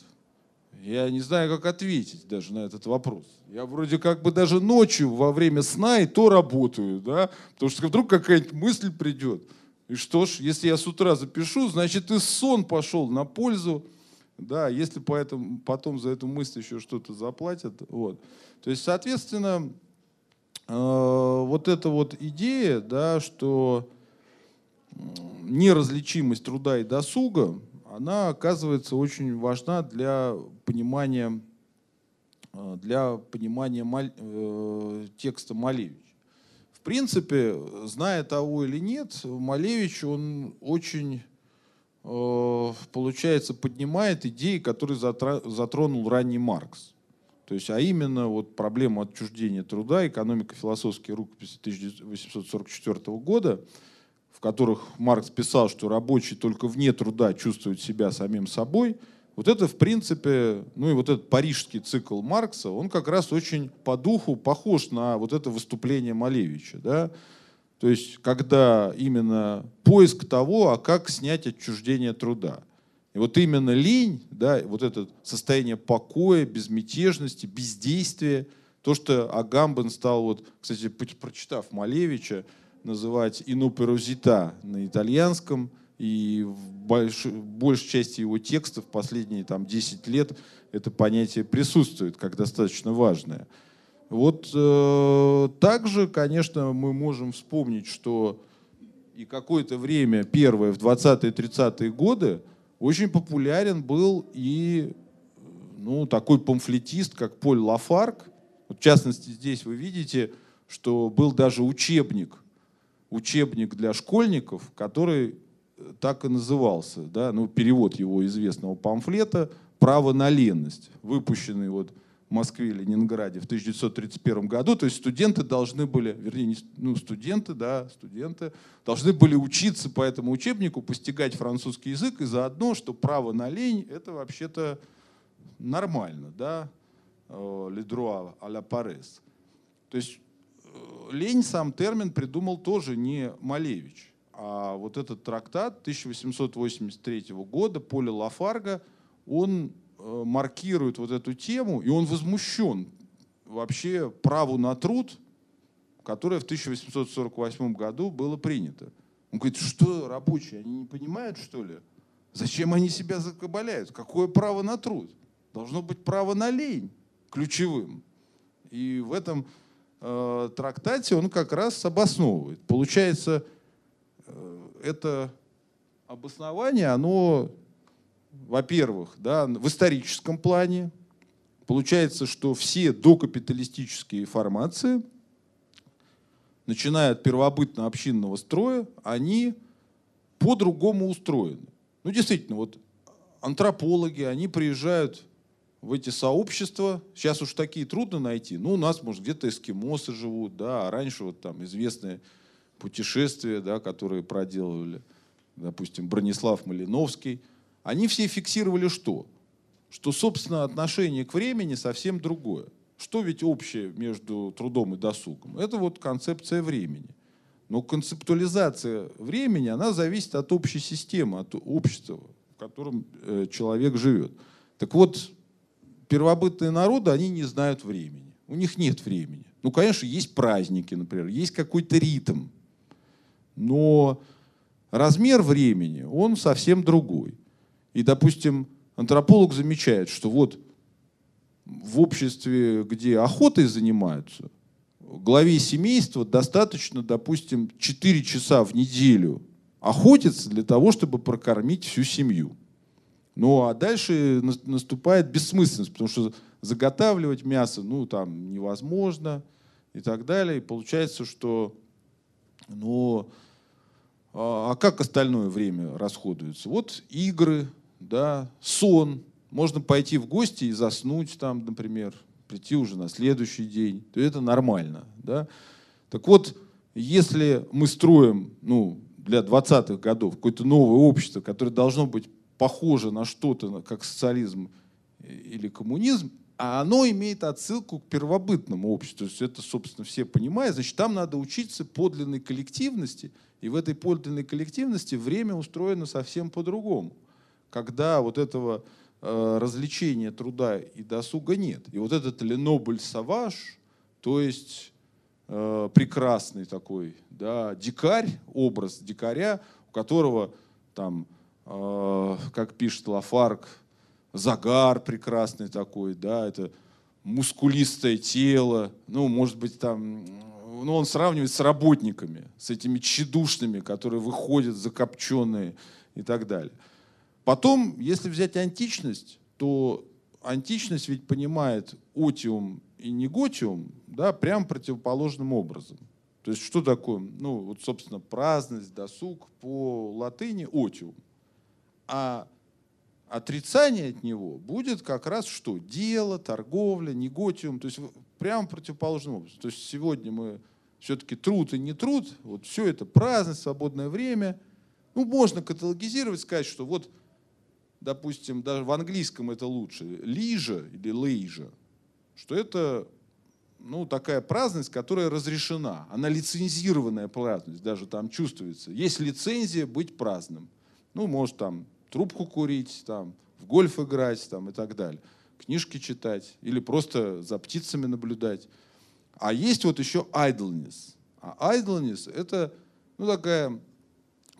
Я не знаю, как ответить даже на этот вопрос. Я вроде как бы даже ночью во время сна и то работаю, да, потому что вдруг какая-нибудь мысль придет. И что ж, если я с утра запишу, значит и сон пошел на пользу. Да, если поэтому, потом за эту мысль еще что-то заплатят. Вот. То есть, соответственно, э, вот эта вот идея, да, что неразличимость труда и досуга, она оказывается очень важна для понимания, э, для понимания Маль, э, текста Малевича. В принципе, зная того или нет, Малевич, он очень получается, поднимает идеи, которые затронул ранний Маркс. То есть, а именно вот проблему отчуждения труда, экономико-философские рукописи 1844 года, в которых Маркс писал, что рабочий только вне труда чувствует себя самим собой, вот это, в принципе, ну и вот этот парижский цикл Маркса, он как раз очень по духу похож на вот это выступление Малевича. Да? То есть, когда именно поиск того, а как снять отчуждение труда. И вот именно лень, да, вот это состояние покоя, безмятежности, бездействия, то, что Агамбен стал, вот, кстати, прочитав Малевича, называть «инуперозита» на итальянском, и в больш, большей части его текстов последние там, 10 лет это понятие присутствует как достаточно важное. Вот э, также, конечно, мы можем вспомнить, что и какое-то время, первое, в 20-30-е годы, очень популярен был и ну, такой памфлетист, как Поль Лафарк. Вот, в частности, здесь вы видите, что был даже учебник, учебник для школьников, который так и назывался, да, ну, перевод его известного памфлета «Право на ленность», выпущенный вот Москве и Ленинграде в 1931 году. То есть студенты должны были, вернее, ну, студенты, да, студенты должны были учиться по этому учебнику, постигать французский язык, и заодно, что право на лень — это вообще-то нормально, да, э, le droit à la. То есть э, лень сам термин придумал тоже не Малевич, а вот этот трактат 1883 года Поля Лафарга, он Э, маркирует вот эту тему, и он возмущен вообще праву на труд, которое в 1848 году было принято. Он говорит, что рабочие, они не понимают, что ли? Зачем они себя закабаляют? Какое право на труд? Должно быть право на лень ключевым. И в этом э, трактате он как раз обосновывает. Получается, э, это обоснование, оно во-первых, да, в историческом плане. Получается, что все докапиталистические формации, начиная от первобытно-общинного строя, они по-другому устроены. Ну, действительно, вот антропологи, они приезжают в эти сообщества. Сейчас уж такие трудно найти. Ну, у нас, может, где-то эскимосы живут, да, а раньше вот там известные путешествия, да, которые проделывали, допустим, Бронислав Малиновский – они все фиксировали что? Что, собственно, отношение к времени совсем другое. Что ведь общее между трудом и досугом? Это вот концепция времени. Но концептуализация времени, она зависит от общей системы, от общества, в котором э, человек живет. Так вот, первобытные народы, они не знают времени. У них нет времени. Ну, конечно, есть праздники, например, есть какой-то ритм. но размер времени, он совсем другой. И, допустим, антрополог замечает, что вот в обществе, где охотой занимаются, главе семейства достаточно, допустим, 4 часа в неделю охотиться для того, чтобы прокормить всю семью. Ну а дальше наступает бессмысленность, потому что заготавливать мясо, ну там невозможно и так далее. И получается, что, ну, а, а как остальное время расходуется? Вот игры, да, сон. Можно пойти в гости и заснуть там, например, прийти уже на следующий день. То это нормально, да. Так вот, если мы строим, ну, для 20-х годов какое-то новое общество, которое должно быть похоже на что-то, как социализм или коммунизм, а оно имеет отсылку к первобытному обществу. То есть это, собственно, все понимают. Значит, там надо учиться подлинной коллективности, и в этой подлинной коллективности время устроено совсем по-другому. Когда вот этого э, развлечения труда и досуга нет. И вот этот Ленобль Саваж, то есть э, прекрасный такой да, дикарь, образ дикаря, у которого там, э, как пишет Лафарк, загар прекрасный такой, да, это мускулистое тело, ну, может быть, там, ну, он сравнивает с работниками, с этими тщедушными, которые выходят закопченные и так далее. Потом, если взять античность, то античность ведь понимает отиум и неготиум да, прям противоположным образом. То есть что такое, ну, вот, собственно, праздность, досуг по латыни отиум. А отрицание от него будет как раз что? Дело, торговля, неготиум, то есть прямо противоположным образом. То есть сегодня мы все-таки труд и не труд, вот все это праздность, свободное время. Ну, можно каталогизировать, сказать, что вот, допустим, даже в английском это лучше, лижа или лейжа, что это ну, такая праздность, которая разрешена. Она лицензированная праздность, даже там чувствуется. Есть лицензия быть праздным. Ну, может, там трубку курить, там, в гольф играть там, и так далее, книжки читать или просто за птицами наблюдать. А есть вот еще idleness. А idleness – это ну, такая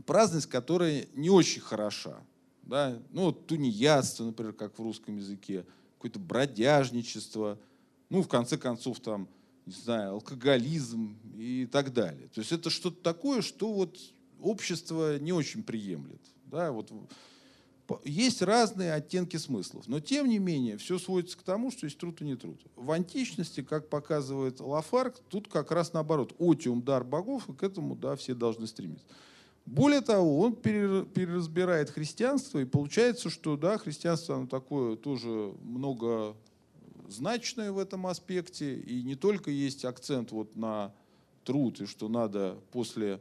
праздность, которая не очень хороша. Да? Ну, тунеядство, например, как в русском языке, какое-то бродяжничество, ну, в конце концов, там, не знаю, алкоголизм и так далее. То есть это что-то такое, что вот общество не очень приемлет. Да? Вот есть разные оттенки смыслов, но тем не менее все сводится к тому, что есть труд и не труд. В античности, как показывает Лафарк, тут как раз наоборот, отиум дар богов, и к этому да, все должны стремиться. Более того, он переразбирает христианство, и получается, что да, христианство оно такое тоже многозначное в этом аспекте, и не только есть акцент вот на труд, и что надо после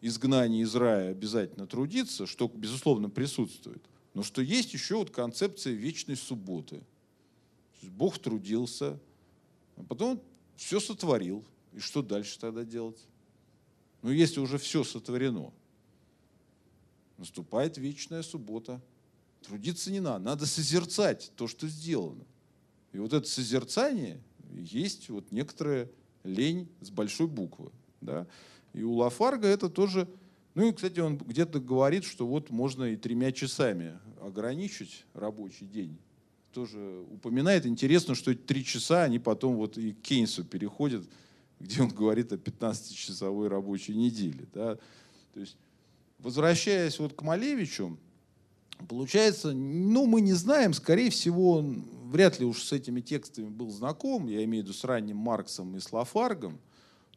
изгнания из рая обязательно трудиться, что, безусловно, присутствует. Но что есть еще вот концепция вечной субботы. Бог трудился, а потом все сотворил. И что дальше тогда делать? Ну, если уже все сотворено, наступает вечная суббота. Трудиться не надо, надо созерцать то, что сделано. И вот это созерцание есть вот некоторая лень с большой буквы. Да? И у Лафарга это тоже ну и, кстати, он где-то говорит, что вот можно и тремя часами ограничить рабочий день. Тоже упоминает. Интересно, что эти три часа, они потом вот и к Кейнсу переходят, где он говорит о 15-часовой рабочей неделе. Да? То есть, возвращаясь вот к Малевичу, получается, ну, мы не знаем, скорее всего, он вряд ли уж с этими текстами был знаком, я имею в виду с ранним Марксом и с Лафаргом,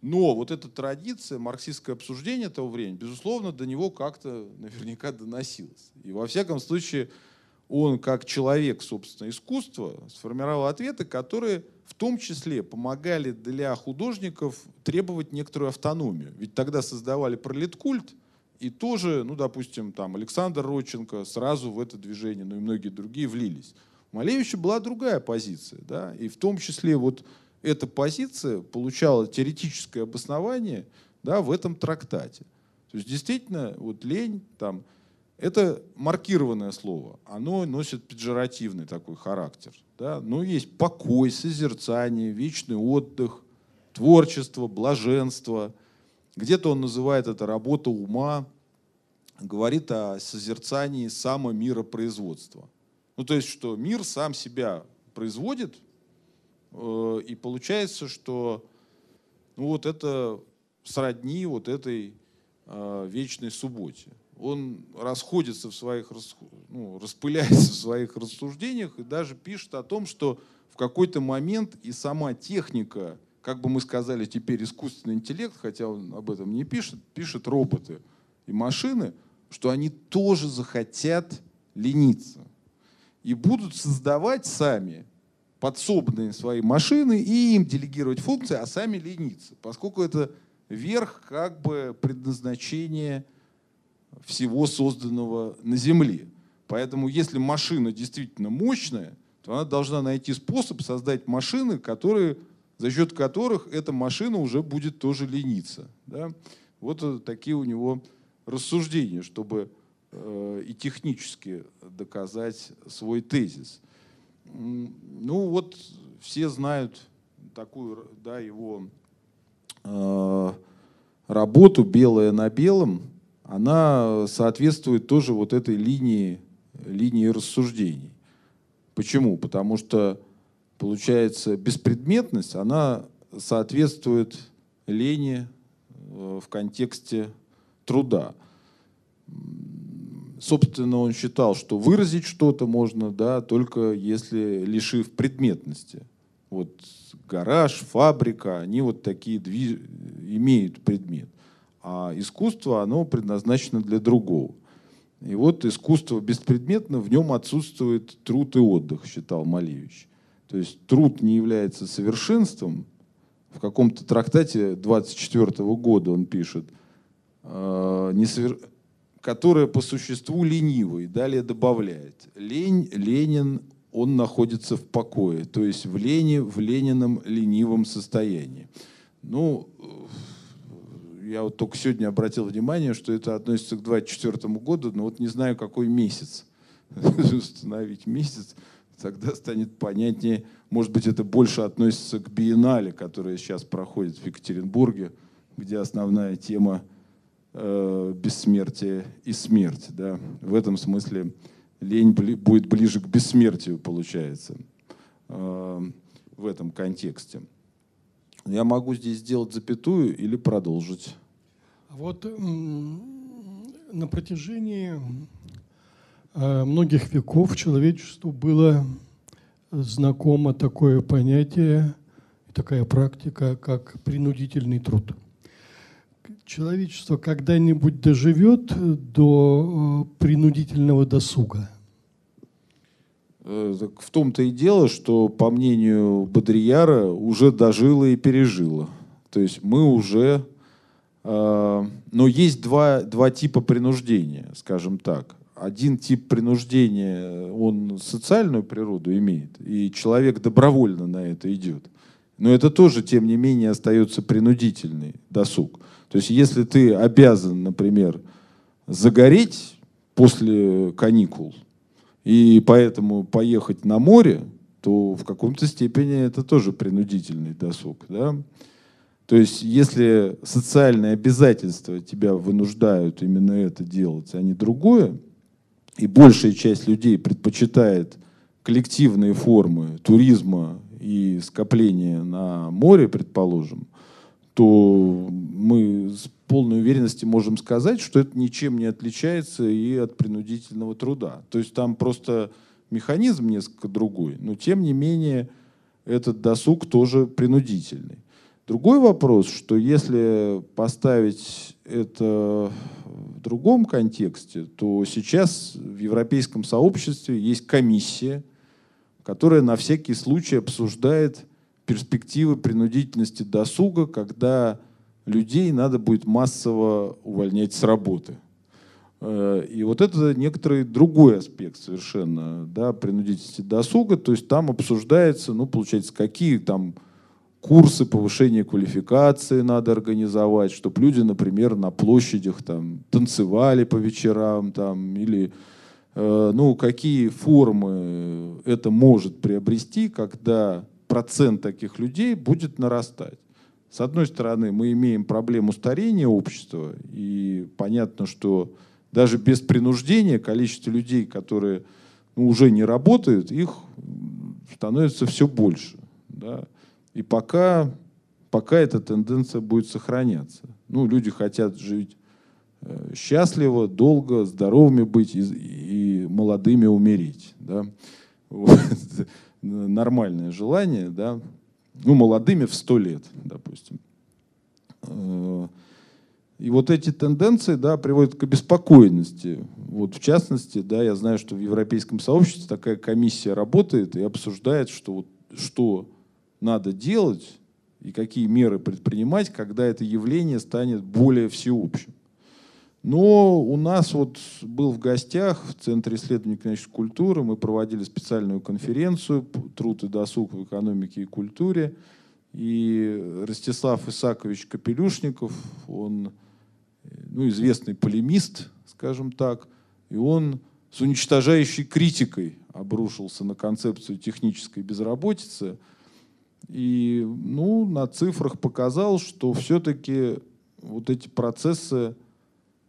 но вот эта традиция, марксистское обсуждение того времени, безусловно, до него как-то наверняка доносилось. И во всяком случае, он как человек, собственно, искусства сформировал ответы, которые в том числе помогали для художников требовать некоторую автономию. Ведь тогда создавали пролеткульт, и тоже, ну, допустим, там Александр Родченко сразу в это движение, ну и многие другие влились. У Малевича была другая позиция, да, и в том числе вот эта позиция получала теоретическое обоснование да, в этом трактате. То есть действительно, вот лень, там, это маркированное слово, оно носит педжоративный такой характер. Да? Но есть покой, созерцание, вечный отдых, творчество, блаженство. Где-то он называет это работа ума, говорит о созерцании самомиропроизводства. Ну, то есть, что мир сам себя производит, э, и получается, что ну, вот это сродни вот этой э, вечной субботе. Он расходится в своих, ну, распыляется в своих рассуждениях и даже пишет о том, что в какой-то момент и сама техника, как бы мы сказали теперь искусственный интеллект, хотя он об этом не пишет, пишет роботы и машины, что они тоже захотят лениться и будут создавать сами подсобные свои машины и им делегировать функции, а сами лениться, поскольку это верх как бы предназначения всего созданного на Земле. Поэтому если машина действительно мощная, то она должна найти способ создать машины, которые, за счет которых эта машина уже будет тоже лениться. Да? Вот такие у него рассуждения, чтобы э, и технически доказать свой тезис. Ну вот все знают такую да, его э, работу «Белое на белом», она соответствует тоже вот этой линии, линии рассуждений. Почему? Потому что, получается, беспредметность, она соответствует лени э, в контексте труда. Собственно, он считал, что выразить что-то можно, да, только если лишив предметности. Вот гараж, фабрика, они вот такие движ... имеют предмет. А искусство, оно предназначено для другого. И вот искусство беспредметно, в нем отсутствует труд и отдых, считал Малевич. То есть труд не является совершенством. В каком-то трактате 24 года он пишет, э, несовер... которое по существу ленивый. Далее добавляет, лень, Ленин, он находится в покое, то есть в лени, в ленином ленивом состоянии. Ну, я вот только сегодня обратил внимание, что это относится к 24 году, но вот не знаю, какой месяц. [LAUGHS] Установить месяц, тогда станет понятнее. Может быть, это больше относится к биеннале, которая сейчас проходит в Екатеринбурге, где основная тема э, бессмертие и смерть. Да? В этом смысле лень бли, будет ближе к бессмертию, получается, э, в этом контексте. Я могу здесь сделать запятую или продолжить. Вот на протяжении многих веков человечеству было знакомо такое понятие, такая практика, как принудительный труд. Человечество когда-нибудь доживет до э, принудительного досуга – Э, в том-то и дело, что, по мнению Бодрияра, уже дожило и пережило. То есть мы уже... Э, но есть два, два типа принуждения, скажем так. Один тип принуждения, он социальную природу имеет, и человек добровольно на это идет. Но это тоже, тем не менее, остается принудительный досуг. То есть если ты обязан, например, загореть после каникул, и поэтому поехать на море, то в каком-то степени это тоже принудительный досуг. Да? То есть если социальные обязательства тебя вынуждают именно это делать, а не другое, и большая часть людей предпочитает коллективные формы туризма и скопления на море, предположим, то мы с полной уверенности можем сказать, что это ничем не отличается и от принудительного труда. То есть там просто механизм несколько другой, но тем не менее этот досуг тоже принудительный. Другой вопрос, что если поставить это в другом контексте, то сейчас в европейском сообществе есть комиссия, которая на всякий случай обсуждает перспективы принудительности досуга, когда людей надо будет массово увольнять с работы. Э, и вот это некоторый другой аспект совершенно да, принудительности досуга. То есть там обсуждается, ну, получается, какие там курсы повышения квалификации надо организовать, чтобы люди, например, на площадях там танцевали по вечерам там, или э, ну, какие формы это может приобрести, когда процент таких людей будет нарастать. С одной стороны, мы имеем проблему старения общества, и понятно, что даже без принуждения количество людей, которые ну, уже не работают, их становится все больше. Да? И пока, пока эта тенденция будет сохраняться. Ну, люди хотят жить э, счастливо, долго, здоровыми быть и, и молодыми умереть. Да? Вот. [LAUGHS] Нормальное желание, да, ну, молодыми в сто лет, допустим. Э, и вот эти тенденции да, приводят к обеспокоенности. Вот, в частности, да, я знаю, что в европейском сообществе такая комиссия работает и обсуждает, что, вот, что надо делать и какие меры предпринимать, когда это явление станет более всеобщим. Но у нас вот был в гостях в Центре исследований экономической культуры, мы проводили специальную конференцию «Труд и досуг в экономике и культуре». И Ростислав Исакович Капелюшников, он ну, известный полемист, скажем так, и он с уничтожающей критикой обрушился на концепцию технической безработицы. И ну, на цифрах показал, что все-таки вот эти процессы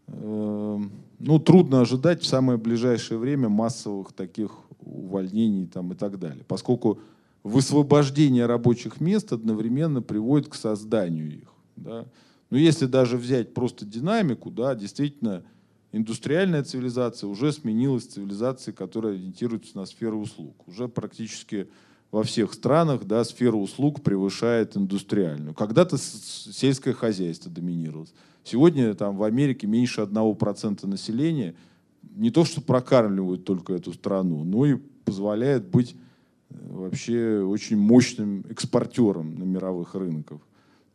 Эм, ну, трудно ожидать в самое ближайшее время массовых таких увольнений там, и так далее, поскольку высвобождение рабочих мест одновременно приводит к созданию их. Да. Но если даже взять просто динамику, да, действительно, индустриальная цивилизация уже сменилась цивилизацией, которая ориентируется на сферу услуг. Уже практически во всех странах да, сфера услуг превышает индустриальную. Когда-то сельское хозяйство доминировало. Сегодня там в Америке меньше 1% населения не то, что прокармливают только эту страну, но и позволяет быть э, вообще очень мощным экспортером на мировых рынках.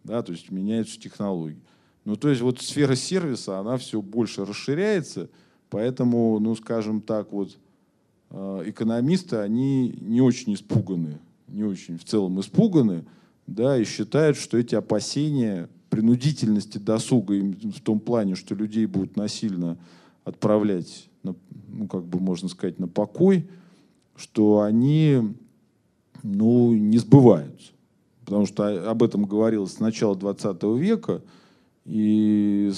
Да, то есть меняются технологии. Ну, то есть вот сфера сервиса, она все больше расширяется, поэтому, ну, скажем так, вот экономисты, они не очень испуганы, не очень в целом испуганы, да, и считают, что эти опасения принудительности досуга в том плане, что людей будут насильно отправлять, на, ну, как бы можно сказать, на покой, что они ну, не сбываются. Потому что об этом говорилось с начала 20 века, и,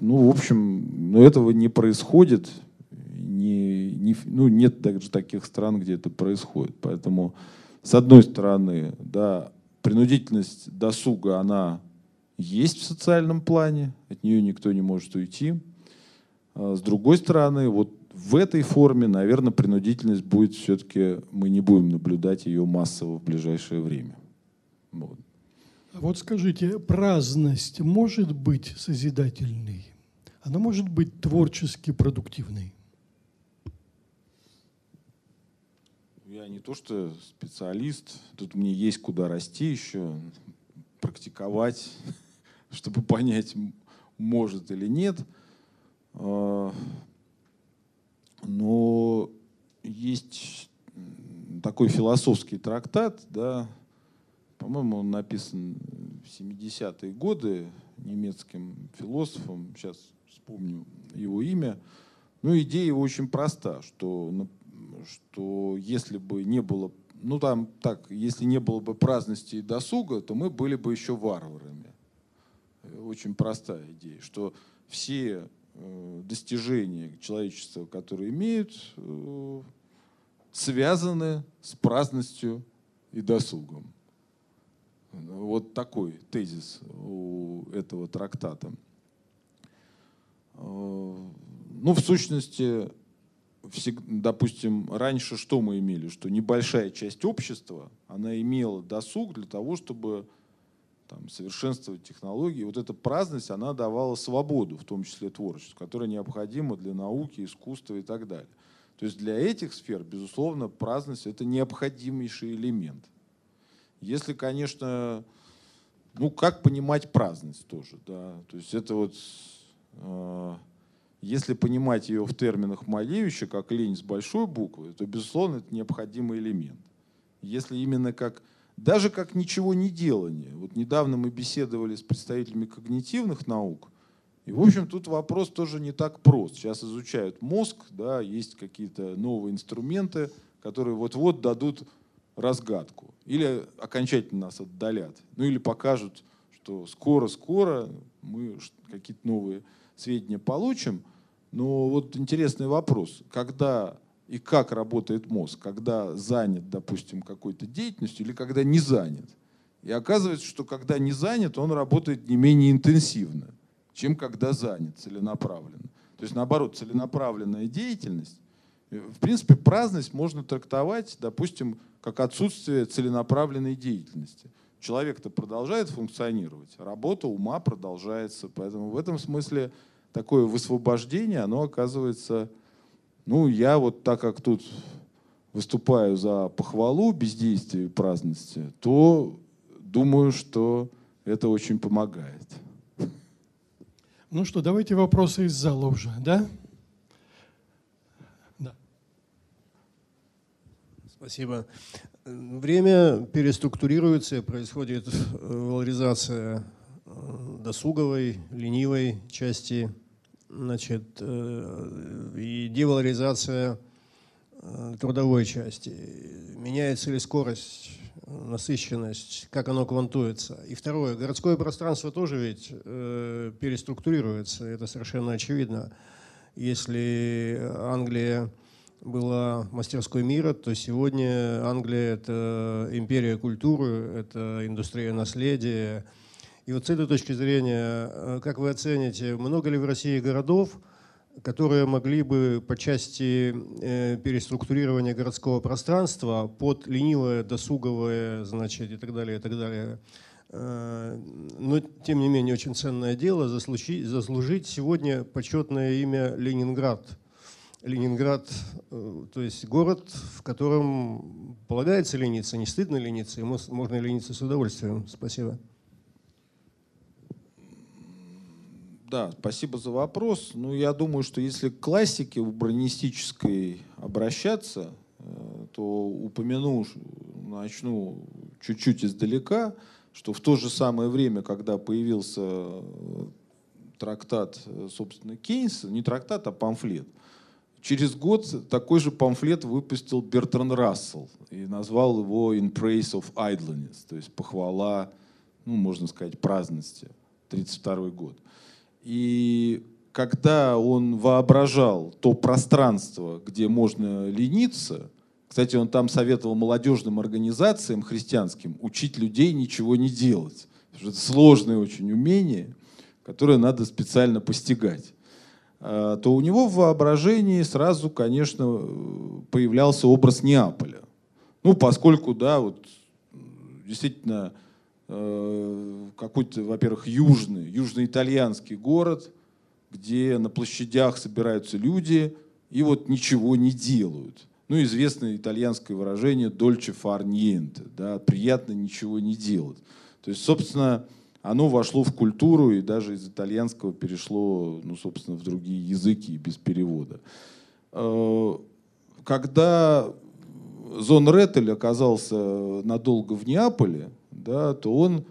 ну, в общем, но этого не происходит, не, не, ну, нет даже таких стран, где это происходит. Поэтому, с одной стороны, да, принудительность досуга, она есть в социальном плане, от нее никто не может уйти. А с другой стороны, вот в этой форме, наверное, принудительность будет все-таки, мы не будем наблюдать ее массово в ближайшее время. Вот. Вот скажите, праздность может быть созидательной? Она может быть творчески продуктивной? Я не то что специалист, тут мне есть куда расти еще, практиковать [LAUGHS] чтобы понять, может или нет. А, но есть такой философский трактат, да, по-моему, он написан в 70-е годы немецким философом, сейчас вспомню его имя. Но идея его очень проста, что, что если бы не было, ну там так, если не было бы праздности и досуга, то мы были бы еще варварами очень простая идея, что все э, достижения человечества, которые имеют, э, связаны с праздностью и досугом. Вот такой тезис у этого трактата. Э, ну, в сущности, допустим, раньше что мы имели? Что небольшая часть общества, она имела досуг для того, чтобы там, совершенствовать технологии. Вот эта праздность, она давала свободу, в том числе творчеству, которая необходима для науки, искусства и так далее. То есть для этих сфер, безусловно, праздность – это необходимейший элемент. Если, конечно, ну, как понимать праздность тоже, да, то есть это вот, э, если понимать ее в терминах Малевича, как лень с большой буквы, то, безусловно, это необходимый элемент. Если именно как даже как ничего не делание. Вот недавно мы беседовали с представителями когнитивных наук, и, в общем, тут вопрос тоже не так прост. Сейчас изучают мозг, да, есть какие-то новые инструменты, которые вот-вот дадут разгадку. Или окончательно нас отдалят. Ну или покажут, что скоро-скоро мы какие-то новые сведения получим. Но вот интересный вопрос. Когда и как работает мозг, когда занят, допустим, какой-то деятельностью или когда не занят. И оказывается, что когда не занят, он работает не менее интенсивно, чем когда занят целенаправленно. То есть, наоборот, целенаправленная деятельность, в принципе, праздность можно трактовать, допустим, как отсутствие целенаправленной деятельности. Человек-то продолжает функционировать, работа ума продолжается. Поэтому в этом смысле такое высвобождение, оно оказывается ну, я вот так как тут выступаю за похвалу бездействия и праздности, то думаю, что это очень помогает. Ну что, давайте вопросы из зала уже, да? Да. Спасибо. Время переструктурируется, происходит э, валоризация э, досуговой, ленивой части значит, э, и девалоризация э, трудовой части. Меняется ли скорость, насыщенность, как оно квантуется. И второе, городское пространство тоже ведь э, переструктурируется, это совершенно очевидно. Если Англия была мастерской мира, то сегодня Англия – это империя культуры, это индустрия наследия, и вот с этой точки зрения, э, как вы оцените, много ли в России городов, которые могли бы по части э, переструктурирования городского пространства под ленивое, досуговое, значит, и так далее, и так далее, э, но, тем не менее, очень ценное дело заслужить, сегодня почетное имя Ленинград. Ленинград, то есть город, в котором полагается лениться, не стыдно лениться, и можно лениться с удовольствием. Спасибо. Да, спасибо за вопрос. Ну, я думаю, что если к классике урбанистической обращаться, э, то упомяну, начну чуть-чуть издалека, что в то же самое время, когда появился э, трактат, э, собственно, Кейнса, не трактат, а памфлет, через год такой же памфлет выпустил Бертран Рассел и назвал его «In Praise of Idleness», то есть похвала, ну, можно сказать, праздности, 1932 год. И когда он воображал то пространство, где можно лениться, кстати, он там советовал молодежным организациям христианским учить людей ничего не делать. Потому что это сложное очень умение, которое надо специально постигать. А, то у него в воображении сразу, конечно, появлялся образ Неаполя. Ну, поскольку, да, вот действительно какой-то, во-первых, южный, южноитальянский город, где на площадях собираются люди и вот ничего не делают. Ну, известное итальянское выражение «дольче far niente», да, приятно ничего не делать. То есть, собственно, оно вошло в культуру и даже из итальянского перешло, ну, собственно, в другие языки без перевода. Э, когда Зон Реттель оказался надолго в Неаполе, да, то он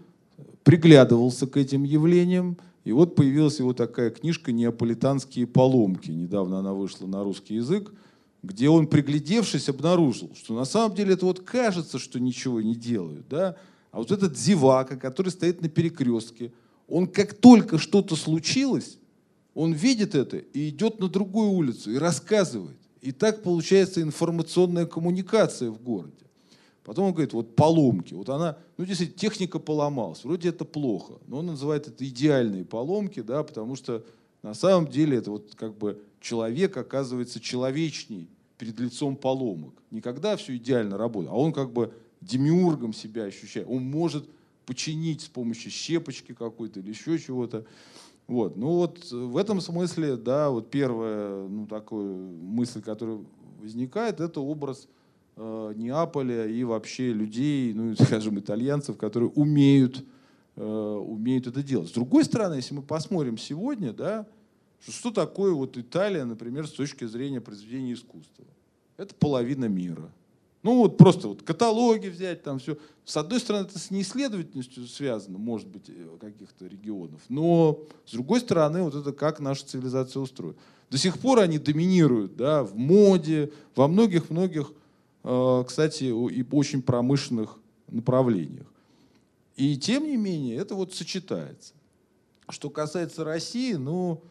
приглядывался к этим явлениям. И вот появилась его такая книжка «Неаполитанские поломки». Недавно она вышла на русский язык, где он, приглядевшись, обнаружил, что на самом деле это вот кажется, что ничего не делают. Да? А вот этот зевака, который стоит на перекрестке, он как только что-то случилось, он видит это и идет на другую улицу и рассказывает. И так получается информационная коммуникация в городе. Потом он говорит, вот поломки. Вот она, ну, действительно, техника поломалась. Вроде это плохо, но он называет это идеальные поломки, да, потому что на самом деле это вот как бы человек оказывается человечней перед лицом поломок. Никогда все идеально работает, а он как бы демиургом себя ощущает. Он может починить с помощью щепочки какой-то или еще чего-то. Вот. Ну вот в этом смысле, да, вот первая ну, такая мысль, которая возникает, это образ э, Неаполя и вообще людей, ну, [LAUGHS] скажем, итальянцев, которые умеют, э, умеют это делать. С другой стороны, если мы посмотрим сегодня, да, что, что такое вот Италия, например, с точки зрения произведения искусства? Это половина мира. Ну вот просто вот каталоги взять, там все. С одной стороны, это с неисследовательностью связано, может быть, э, каких-то регионов. Но с другой стороны, вот это как наша цивилизация устроена. До сих пор они доминируют да, в моде, во многих-многих Э, кстати, и очень промышленных направлениях. И тем не менее, это вот сочетается. Что касается России, ну,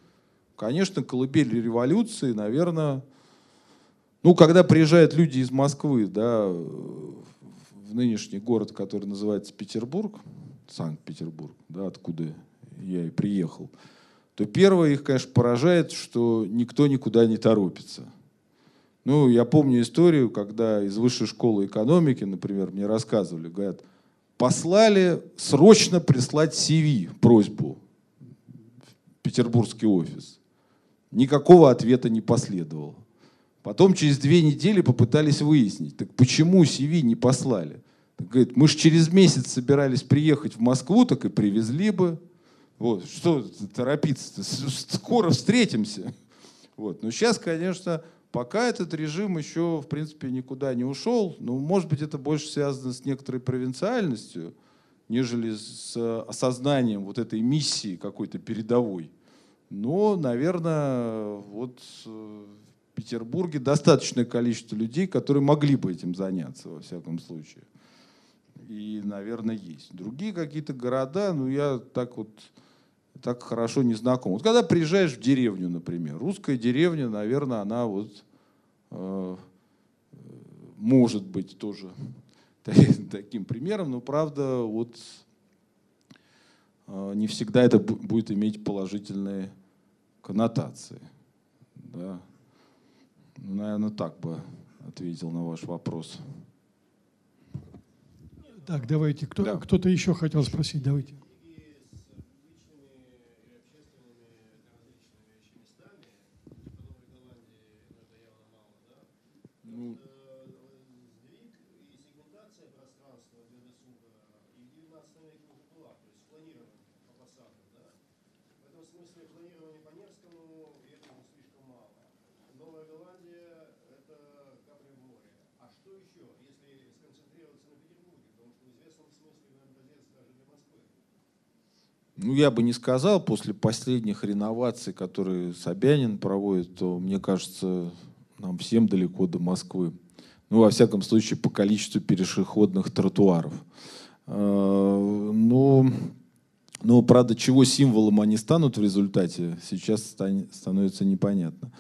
конечно, колыбель революции, наверное, ну, когда приезжают люди из Москвы, да, в нынешний город, который называется Петербург, Санкт-Петербург, да, откуда я и приехал, то первое их, конечно, поражает, что никто никуда не торопится. Ну, я помню историю, когда из высшей школы экономики, например, мне рассказывали, говорят, послали срочно прислать CV, просьбу в петербургский офис. Никакого ответа не последовало. Потом через две недели попытались выяснить, так почему CV не послали? Так, говорит, мы же через месяц собирались приехать в Москву, так и привезли бы. Вот, что торопиться-то? Скоро встретимся. Вот. Но сейчас, конечно, пока этот режим еще, в принципе, никуда не ушел. Ну, может быть, это больше связано с некоторой провинциальностью, нежели с осознанием вот этой миссии какой-то передовой. Но, наверное, вот э, Петербурге достаточное количество людей, которые могли бы этим заняться, во всяком случае. И, наверное, есть. Другие какие-то города, ну, я так вот так хорошо не знаком. Вот когда приезжаешь в деревню, например, русская деревня, наверное, она вот э, может быть тоже [LAUGHS] таким примером, но правда вот э, не всегда это будет иметь положительные коннотации. Да. Наверное, так бы ответил на ваш вопрос. Так, давайте. Кто, да. Кто-то еще хотел спросить, давайте. Ну, я бы не сказал, после последних реноваций, которые Собянин проводит, то, мне кажется, нам всем далеко до Москвы. Ну, во всяком случае, по количеству пешеходных тротуаров. А, ну, но, правда, чего символом они станут в результате, сейчас становится непонятно.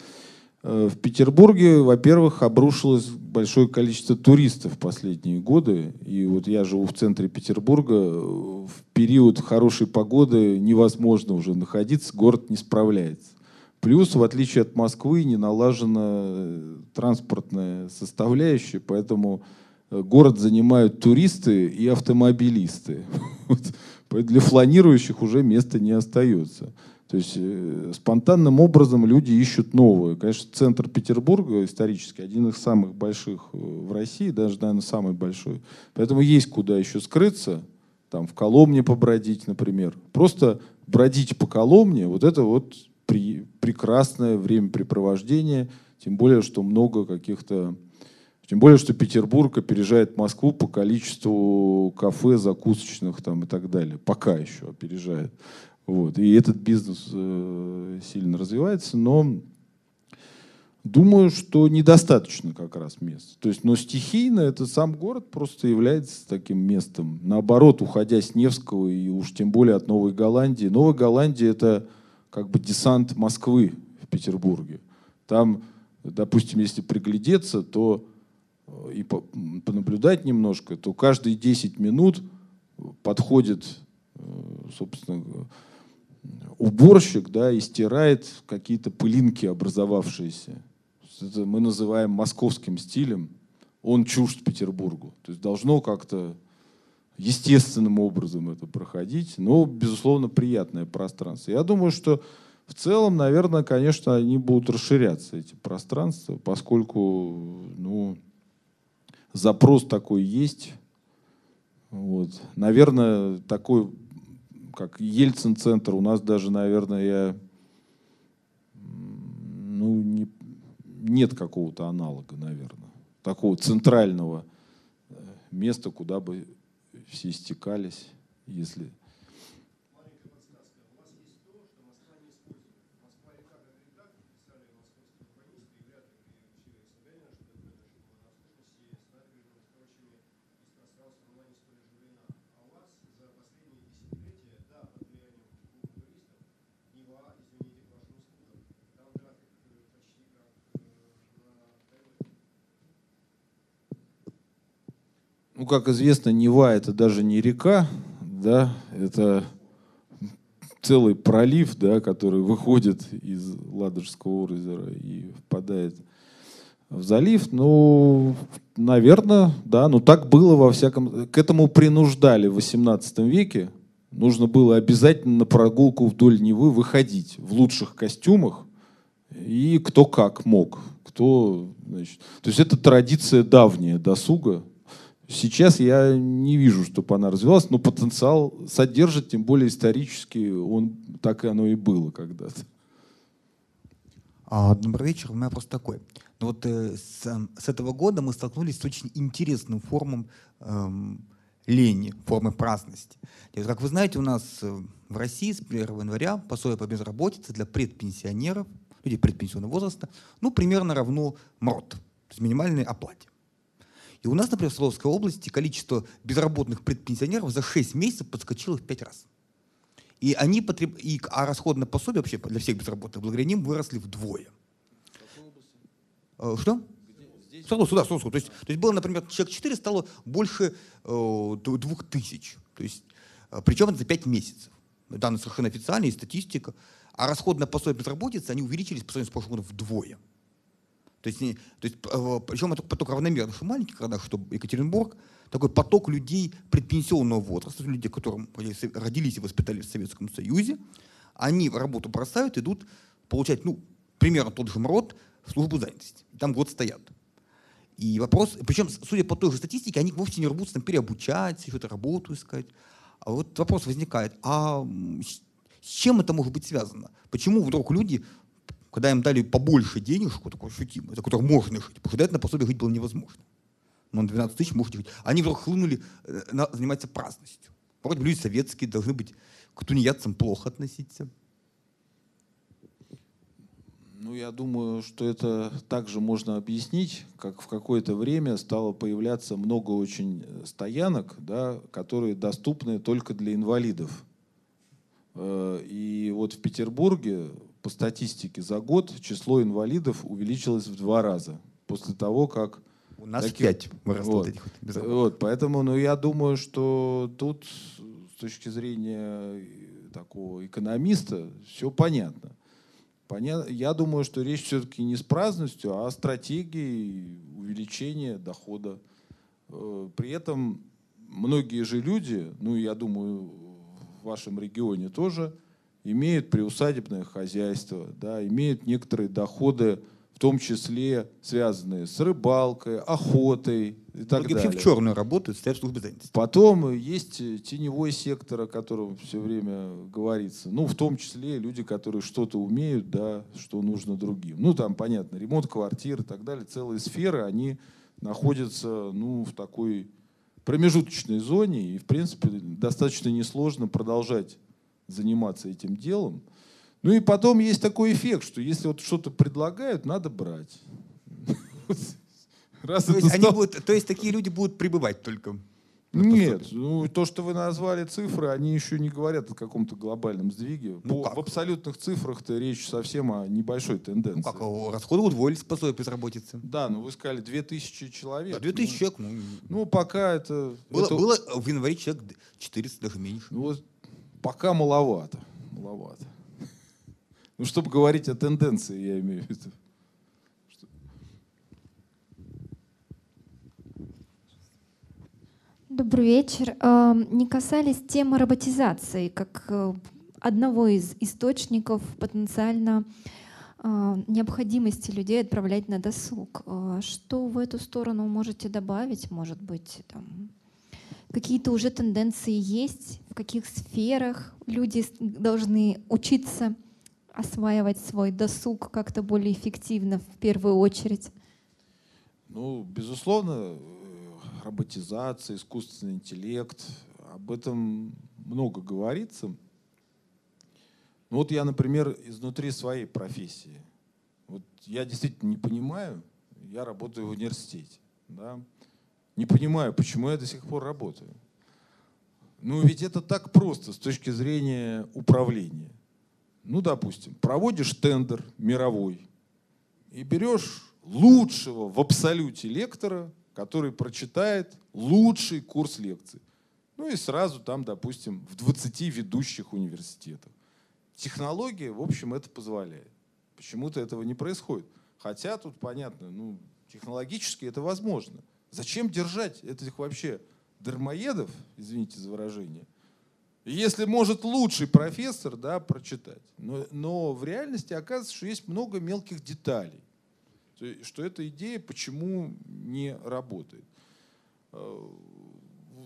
Э, в Петербурге, во-первых, обрушилось большое количество туристов в последние годы. И вот я живу в центре Петербурга. В период хорошей погоды невозможно уже находиться, город не справляется. Плюс, в отличие от Москвы, не налажена э, транспортная составляющая, поэтому э, город занимают туристы и автомобилисты. [LAUGHS] Для фланирующих уже места не остается. То есть э, спонтанным образом люди ищут новое. Конечно, центр Петербурга исторически один из самых больших э, в России, даже, наверное, самый большой. Поэтому есть куда еще скрыться, там в Коломне побродить, например. Просто бродить по Коломне, вот это вот при, прекрасное времяпрепровождение, тем более, что много каких-то... Тем более, что Петербург опережает Москву по количеству кафе, закусочных там и так далее. Пока еще опережает. Вот. И этот бизнес э, сильно развивается, но думаю, что недостаточно как раз мест. То есть, но стихийно это сам город просто является таким местом. Наоборот, уходя с Невского и уж тем более от Новой Голландии. Новая Голландия это как бы десант Москвы в Петербурге. Там, допустим, если приглядеться, то э, и понаблюдать немножко, то каждые 10 минут подходит, э, собственно, уборщик да, и стирает какие-то пылинки образовавшиеся. Это мы называем московским стилем. Он чужд Петербургу. То есть должно как-то естественным образом это проходить, но, безусловно, приятное пространство. Я думаю, что в целом, наверное, конечно, они будут расширяться, эти пространства, поскольку ну, запрос такой есть. Вот. Наверное, такой как Ельцин-центр, у нас даже, наверное, я, ну, не, нет какого-то аналога, наверное, такого центрального э, места, куда бы все стекались, если как известно, Нева это даже не река, да, это целый пролив, да, который выходит из Ладожского озера и впадает в залив. Ну, наверное, да, ну так было во всяком... К этому принуждали в XVIII веке. Нужно было обязательно на прогулку вдоль Невы выходить в лучших костюмах, и кто как мог. Кто, значит, то есть это традиция давняя досуга, Сейчас я не вижу, чтобы она развивалась, но потенциал содержит, тем более исторически, он так и оно и было когда-то. А, добрый вечер. У меня вопрос такой. Ну вот э, с, с этого года мы столкнулись с очень интересным формом эм, лени, формы праздности. И, как вы знаете, у нас э, в России с 1 января пособие по безработице для предпенсионеров, людей предпенсионного возраста, ну, примерно равно МРОТ, то есть минимальной оплате. И у нас, например, в Свердловской области количество безработных предпенсионеров за 6 месяцев подскочило в 5 раз. И они потреб... и, а расходное пособие вообще для всех безработных благодаря ним выросли вдвое. Э, что? Здесь? Свердловск, да, Свердловск. То есть, то есть было, например, человек 4 стало больше э, двух тысяч. То есть, э, причем это за 5 месяцев. Данные совершенно официальные, статистика. А расходное пособие безработицы, они увеличились по сравнению с прошлым годом вдвое. То есть, то есть э, причем это поток равномерный, что в маленьких городах, что Екатеринбург, такой поток людей предпенсионного возраста, людей, которые родились и воспитались в Советском Союзе, они работу бросают, идут получать, ну, примерно тот же МРОД службу занятости. Там год стоят. И вопрос, причем, судя по той же статистике, они вовсе не рвутся там переобучать, что-то работу искать. А вот вопрос возникает, а с чем это может быть связано? Почему вдруг люди когда им дали побольше денежку, такой ощутимой, за которую можно жить, потому что на пособие жить было невозможно. Но на 12 тысяч можете жить. Они вдруг хлынули э, на, заниматься праздностью. Вроде бы люди советские должны быть к тунеядцам плохо относиться. Ну, я думаю, что это также можно объяснить, как в какое-то время стало появляться много очень стоянок, да, которые доступны только для инвалидов. Э, и вот в Петербурге по статистике за год число инвалидов увеличилось в два раза после того, как у нас таких, пять выросло вот, этих вот, вот, поэтому, ну, я думаю, что тут с точки зрения такого экономиста все понятно. Понятно. Я думаю, что речь все-таки не с праздностью, а о стратегии увеличения дохода. Э, при этом многие же люди, ну, я думаю, в вашем регионе тоже, имеют приусадебное хозяйство, да, имеют некоторые доходы, в том числе связанные с рыбалкой, охотой и так Многие далее. в черную работают, стоят в службе занятости. Потом есть теневой сектор, о котором все время говорится. Ну, в том числе люди, которые что-то умеют, да, что нужно другим. Ну, там, понятно, ремонт квартир и так далее. Целые сферы, они находятся, ну, в такой промежуточной зоне. И, в принципе, достаточно несложно продолжать заниматься этим делом. Ну и потом есть такой эффект, что если вот что-то предлагают, надо брать. [LAUGHS] Раз то, есть стал... будут, то есть такие люди будут пребывать только? Нет, ну, то, что вы назвали цифры, они еще не говорят о каком-то глобальном сдвиге. Ну, По, в абсолютных цифрах-то речь совсем о небольшой тенденции. Ну как, расходы удвоились по своей безработице. Да, ну вы сказали 2000 человек. Да, 2000 ну, человек. Ну, ну пока это было, это... было в январе человек 400, даже меньше. Ну, вот пока маловато. Маловато. Ну, чтобы говорить о тенденции, я имею в виду. Добрый вечер. Эм, не касались темы роботизации как э, одного из источников потенциально э, необходимости людей отправлять на досуг. Э, что в эту сторону можете добавить? Может быть, там, какие-то уже тенденции есть, в каких сферах люди должны учиться осваивать свой досуг как-то более эффективно в первую очередь? Ну, безусловно, роботизация, искусственный интеллект, об этом много говорится. Ну вот я, например, изнутри своей профессии. Вот я действительно не понимаю, я работаю в университете. Да? Не понимаю, почему я до сих пор работаю. Ну ведь это так просто с точки зрения управления. Ну, допустим, проводишь тендер мировой и берешь лучшего в абсолюте лектора который прочитает лучший курс лекций. Ну и сразу там, допустим, в 20 ведущих университетах. Технология, в общем, это позволяет. Почему-то этого не происходит. Хотя тут понятно, ну, технологически это возможно. Зачем держать этих вообще дармоедов, извините за выражение, если может лучший профессор да, прочитать. Но, но в реальности оказывается, что есть много мелких деталей. Что эта идея почему не работает. Э,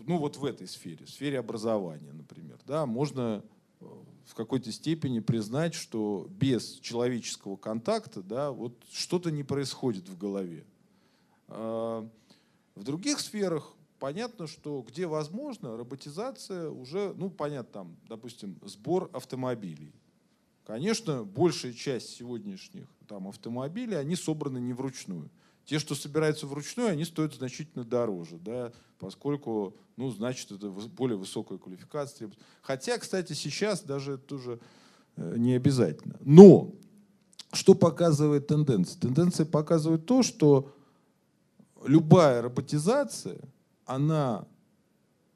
ну вот в этой сфере, в сфере образования, например. Да, можно э, в какой-то степени признать, что без человеческого контакта да, вот что-то не происходит в голове. В других сферах понятно, что где возможно, роботизация уже, ну, понятно, там, допустим, сбор автомобилей. Конечно, большая часть сегодняшних там, автомобилей, они собраны не вручную. Те, что собираются вручную, они стоят значительно дороже, да, поскольку, ну, значит, это более высокая квалификация. Хотя, кстати, сейчас даже это тоже э, не обязательно. Но что показывает тенденция? Тенденция показывает то, что любая роботизация – она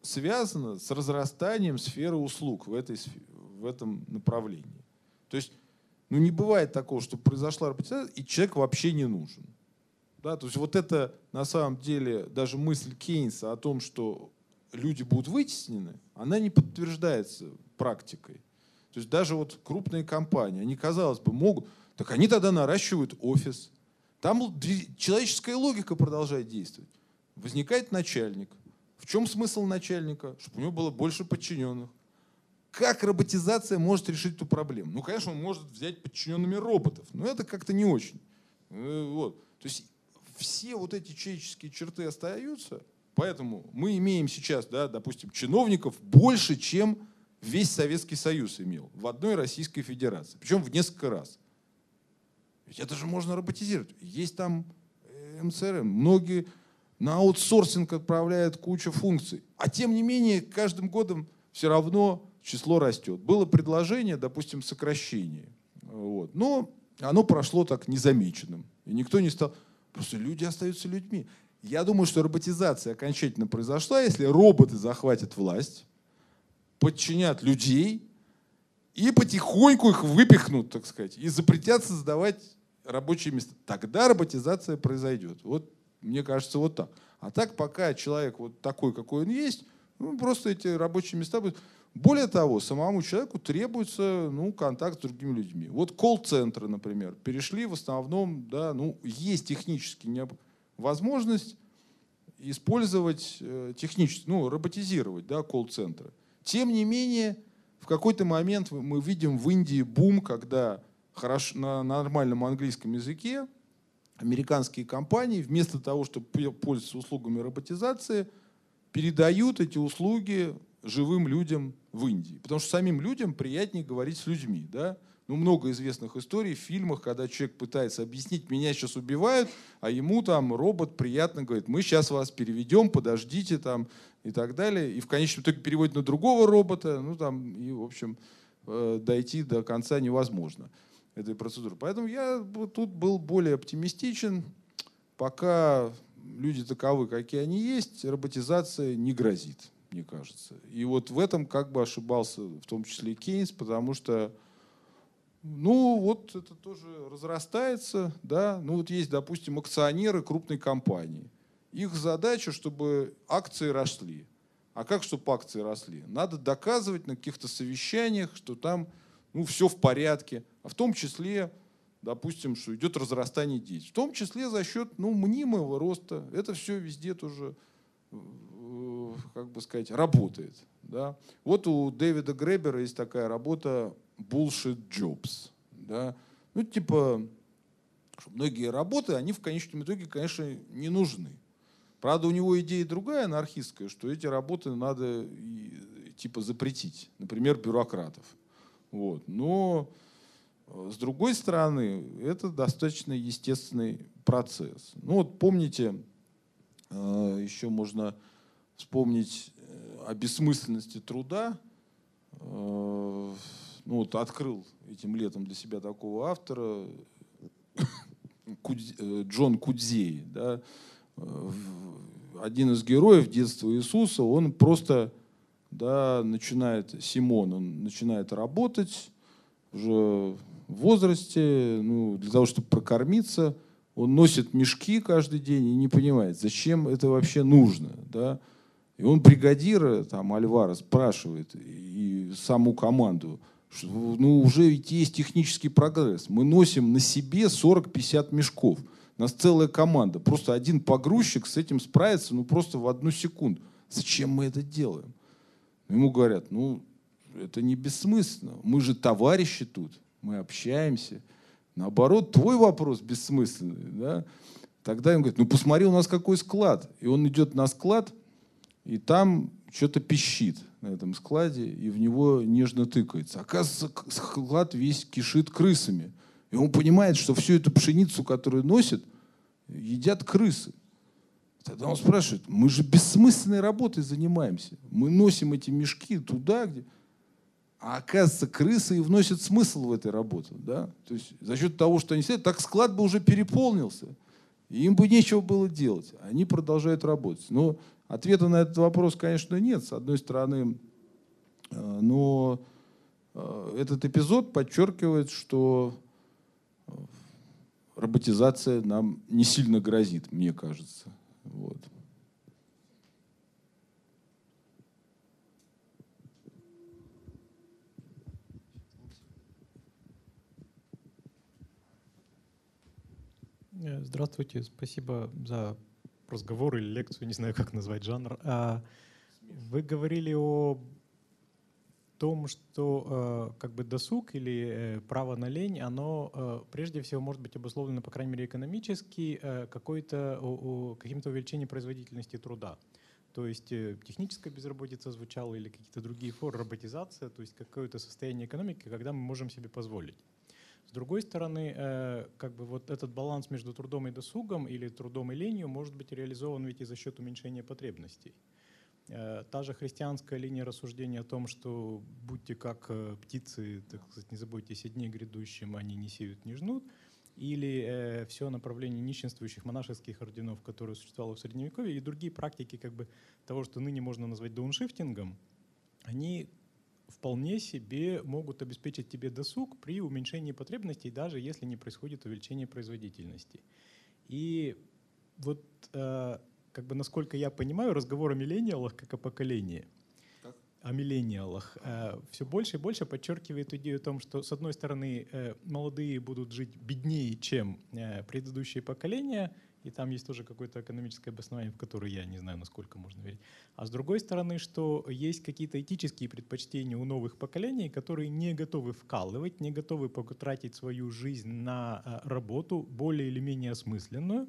связана с разрастанием сферы услуг в, этой, в этом направлении. То есть ну, не бывает такого, что произошла роботизация, и человек вообще не нужен. Да, то есть вот это на самом деле даже мысль Кейнса о том, что люди будут вытеснены, она не подтверждается практикой. То есть даже вот крупные компании, они, казалось бы, могут, так они тогда наращивают офис. Там человеческая логика продолжает действовать. Возникает начальник. В чем смысл начальника? Чтобы у него было больше подчиненных. Как роботизация может решить эту проблему? Ну, конечно, он может взять подчиненными роботов, но это как-то не очень. Э, вот. То есть все вот эти человеческие черты остаются, поэтому мы имеем сейчас, да, допустим, чиновников больше, чем весь Советский Союз имел в одной Российской Федерации, причем в несколько раз. Ведь это же можно роботизировать. Есть там э, МСРМ, многие на аутсорсинг отправляет кучу функций. А тем не менее, каждым годом все равно число растет. Было предложение, допустим, сокращения. Вот. Но оно прошло так незамеченным. И никто не стал... Просто люди остаются людьми. Я думаю, что роботизация окончательно произошла, если роботы захватят власть, подчинят людей и потихоньку их выпихнут, так сказать, и запретят создавать рабочие места. Тогда роботизация произойдет. Вот мне кажется, вот так. А так, пока человек вот такой, какой он есть, ну, просто эти рабочие места будут. Более того, самому человеку требуется ну, контакт с другими людьми. Вот колл-центры, например, перешли в основном, да, ну, есть технически возможность использовать э, технически, ну, роботизировать да, колл-центры. Тем не менее, в какой-то момент мы видим в Индии бум, когда хорошо, на нормальном английском языке американские компании вместо того, чтобы пользоваться услугами роботизации, передают эти услуги живым людям в Индии. Потому что самим людям приятнее говорить с людьми. Да? Ну, много известных историй в фильмах, когда человек пытается объяснить, меня сейчас убивают, а ему там робот приятно говорит, мы сейчас вас переведем, подождите там и так далее. И в конечном итоге переводит на другого робота, ну там, и, в общем, э, дойти до конца невозможно этой процедуры. Поэтому я тут был более оптимистичен. Пока люди таковы, какие они есть, роботизация не грозит, мне кажется. И вот в этом как бы ошибался в том числе и Кейнс, потому что ну, вот это тоже разрастается, да. Ну, вот есть, допустим, акционеры крупной компании. Их задача, чтобы акции росли. А как, чтобы акции росли? Надо доказывать на каких-то совещаниях, что там ну, все в порядке, в том числе, допустим, что идет разрастание деятельности, в том числе за счет ну, мнимого роста. Это все везде тоже, э, как бы сказать, работает. Да? Вот у Дэвида Гребера есть такая работа «Bullshit Jobs». Да? Ну, типа, многие работы, они в конечном итоге, конечно, не нужны. Правда, у него идея другая, анархистская, что эти работы надо типа запретить. Например, бюрократов. Вот. Но с другой стороны, это достаточно естественный процесс. Ну вот помните, э, еще можно вспомнить э, о бессмысленности труда. Ну вот открыл этим летом для себя такого автора Джон Кудзей, да, один из героев детства Иисуса, он просто да, начинает, Симон, он начинает работать уже возрасте, ну, для того, чтобы прокормиться, он носит мешки каждый день и не понимает, зачем это вообще нужно, да. И он бригадира, там, Альвара, спрашивает, и саму команду, что, ну, уже ведь есть технический прогресс. Мы носим на себе 40-50 мешков. У нас целая команда. Просто один погрузчик с этим справится, ну, просто в одну секунду. Зачем мы это делаем? Ему говорят, ну, это не бессмысленно. Мы же товарищи тут, мы общаемся. Наоборот, твой вопрос бессмысленный. Да? Тогда он говорит, ну посмотри, у нас какой склад. И он идет на склад, и там что-то пищит на этом складе, и в него нежно тыкается. Оказывается, склад весь кишит крысами. И он понимает, что всю эту пшеницу, которую носит, едят крысы. Тогда он спрашивает, мы же бессмысленной работой занимаемся. Мы носим эти мешки туда, где... А оказывается, крысы и вносят смысл в этой работе. Да? То есть за счет того, что они сидят, так склад бы уже переполнился. И им бы нечего было делать. Они продолжают работать. Но ответа на этот вопрос, конечно, нет. С одной стороны, э, но э, этот эпизод подчеркивает, что э, роботизация нам не сильно грозит, мне кажется. Вот. Э, здравствуйте, спасибо за разговор или лекцию, не знаю, как назвать жанр. А, вы говорили о том, что э, как бы досуг или э, право на лень, оно э, прежде всего может быть обусловлено, по крайней мере, экономически э, какой-то, каким-то увеличением производительности труда. То есть э, техническая безработица звучала или какие-то другие формы, роботизация, то есть какое-то состояние экономики, когда мы можем себе позволить. С другой стороны, э, как бы вот этот баланс между трудом и досугом или трудом и ленью может быть реализован ведь и за счет уменьшения потребностей. Э, та же христианская линия рассуждения о том, что будьте как э, птицы, так сказать, не заботьтесь о дне грядущем, они не сеют, не жнут, или все направление нищенствующих монашеских орденов, которые существовало в Средневековье, и другие практики как бы того, что ныне можно назвать дауншифтингом, они вполне себе могут обеспечить тебе досуг при уменьшении потребностей, даже если не происходит увеличение производительности. И вот э, как бы насколько я понимаю, разговор о миллениалах как о поколении, как? о миллениалах, э, все больше и больше подчеркивает идею о том, что, с одной стороны, э, молодые будут жить беднее, чем э, предыдущие поколения, и там есть тоже какое-то экономическое обоснование, в которое я не знаю, насколько можно верить. А с другой стороны, что есть какие-то этические предпочтения у новых поколений, которые не готовы вкалывать, не готовы потратить свою жизнь на э, работу более или менее осмысленную,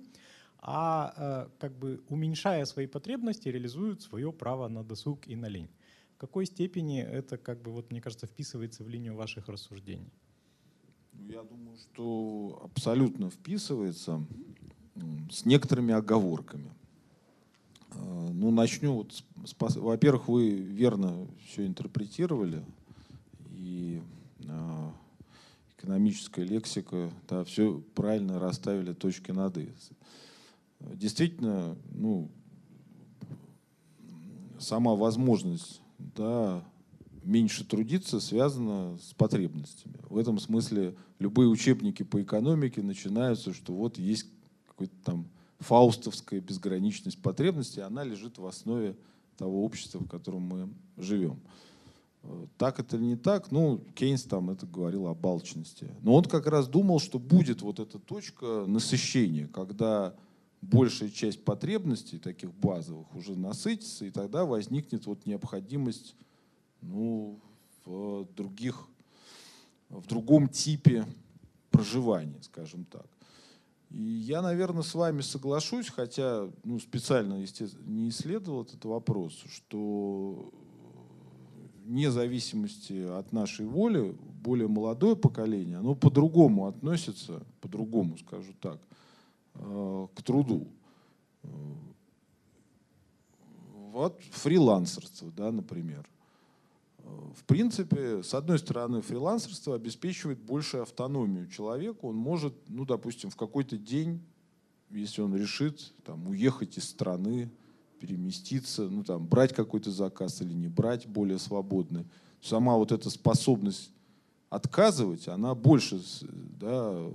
а э, как бы уменьшая свои потребности, реализуют свое право на досуг и на лень. В какой степени это, как бы, вот, мне кажется, вписывается в линию ваших рассуждений? Ну, я думаю, что абсолютно вписывается с некоторыми оговорками. Э, ну, начну вот с, во-первых, вы верно все интерпретировали, и э, экономическая лексика, да, все правильно расставили точки над «и» действительно, ну, сама возможность да, меньше трудиться связана с потребностями. В этом смысле любые учебники по экономике начинаются, что вот есть какой-то там фаустовская безграничность потребностей, она лежит в основе того общества, в котором мы живем. Так это или не так? Ну, Кейнс там это говорил о балчности. Но он как раз думал, что будет вот эта точка насыщения, когда большая часть потребностей таких базовых уже насытится, и тогда возникнет вот необходимость ну, в других, в другом типе проживания, скажем так. И я, наверное, с вами соглашусь, хотя ну, специально, естественно, не исследовал этот вопрос, что вне зависимости от нашей воли более молодое поколение, оно по-другому относится, по-другому скажу так, Э, к труду. Вот фрилансерство, да, например. В принципе, с одной стороны, фрилансерство обеспечивает большую автономию человеку. Он может, ну, допустим, в какой-то день, если он решит там, уехать из страны, переместиться, ну там, брать какой-то заказ или не брать, более свободный. Сама вот эта способность отказывать, она больше да,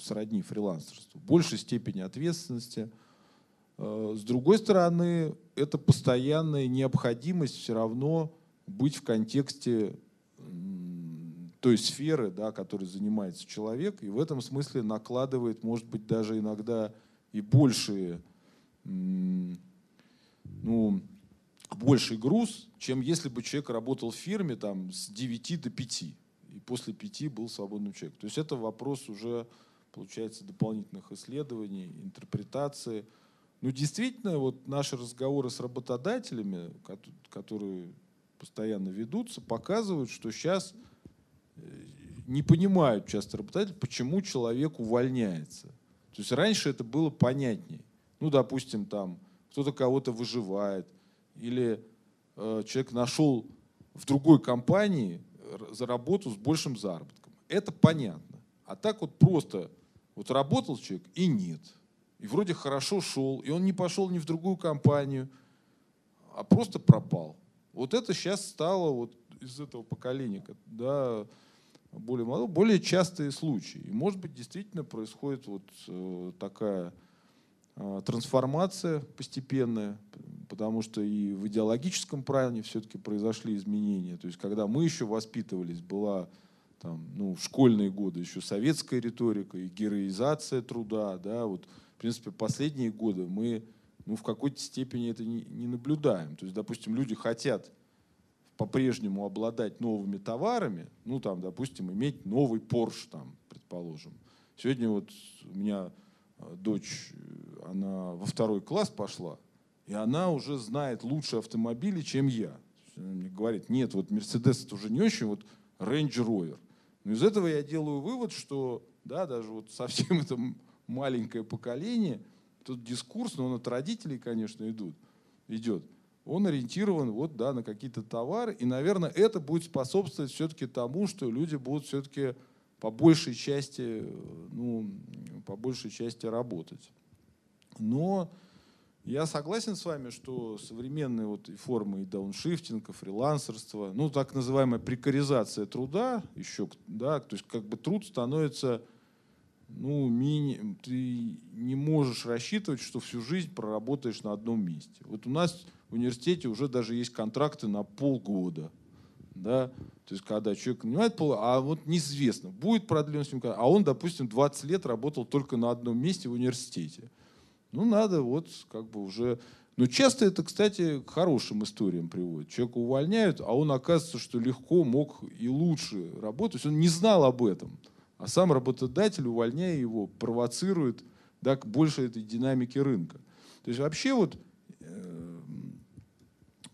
сродни фрилансерству, большей степени ответственности. Э, с другой стороны, это постоянная необходимость все равно быть в контексте той сферы, да, которой занимается человек, и в этом смысле накладывает, может быть, даже иногда и большие, ну, больший груз, чем если бы человек работал в фирме там, с 9 до 5, и после 5 был свободным человеком. То есть это вопрос уже, получается, дополнительных исследований, интерпретации. Ну, действительно, вот наши разговоры с работодателями, которые постоянно ведутся, показывают, что сейчас не понимают часто работодатели, почему человек увольняется. То есть раньше это было понятнее. Ну, допустим, там кто-то кого-то выживает, или э, человек нашел в другой компании за работу с большим заработком. Это понятно. А так вот просто вот работал человек и нет. И вроде хорошо шел, и он не пошел ни в другую компанию, а просто пропал. Вот это сейчас стало вот из этого поколения, да, более молодого, более частые случаи. И, может быть, действительно происходит вот э, такая э, трансформация постепенная, потому что и в идеологическом плане все-таки произошли изменения. То есть, когда мы еще воспитывались, была там, ну, в школьные годы еще советская риторика и героизация труда, да, вот, в принципе, последние годы мы ну, в какой-то степени это не, не наблюдаем. То есть, допустим, люди хотят по-прежнему обладать новыми товарами, ну там, допустим, иметь новый Porsche, там, предположим. Сегодня вот у меня э, дочь, э, она во второй класс пошла, и она уже знает лучше автомобили, чем я. Она мне говорит, нет, вот Mercedes это уже не очень, вот Range Rover. Но из этого я делаю вывод, что да, даже вот совсем [LAUGHS] это маленькое поколение, тут дискурс, но он от родителей, конечно, идут, идет он ориентирован вот, да, на какие-то товары. И, наверное, это будет способствовать все-таки тому, что люди будут все-таки по большей части, ну, по большей части работать. Но я согласен с вами, что современные вот формы и дауншифтинга, фрилансерства, ну, так называемая прекаризация труда еще, да, то есть как бы труд становится ну, мини, ты не можешь рассчитывать, что всю жизнь проработаешь на одном месте. Вот у нас в университете уже даже есть контракты на полгода. Да? То есть, когда человек понимает, а вот неизвестно, будет продлен с ним, а он, допустим, 20 лет работал только на одном месте в университете. Ну, надо вот как бы уже... Но часто это, кстати, к хорошим историям приводит. Человека увольняют, а он оказывается, что легко мог и лучше работать. Он не знал об этом. А сам работодатель, увольняя его, провоцирует да, к большей этой динамике рынка. То есть вообще вот э,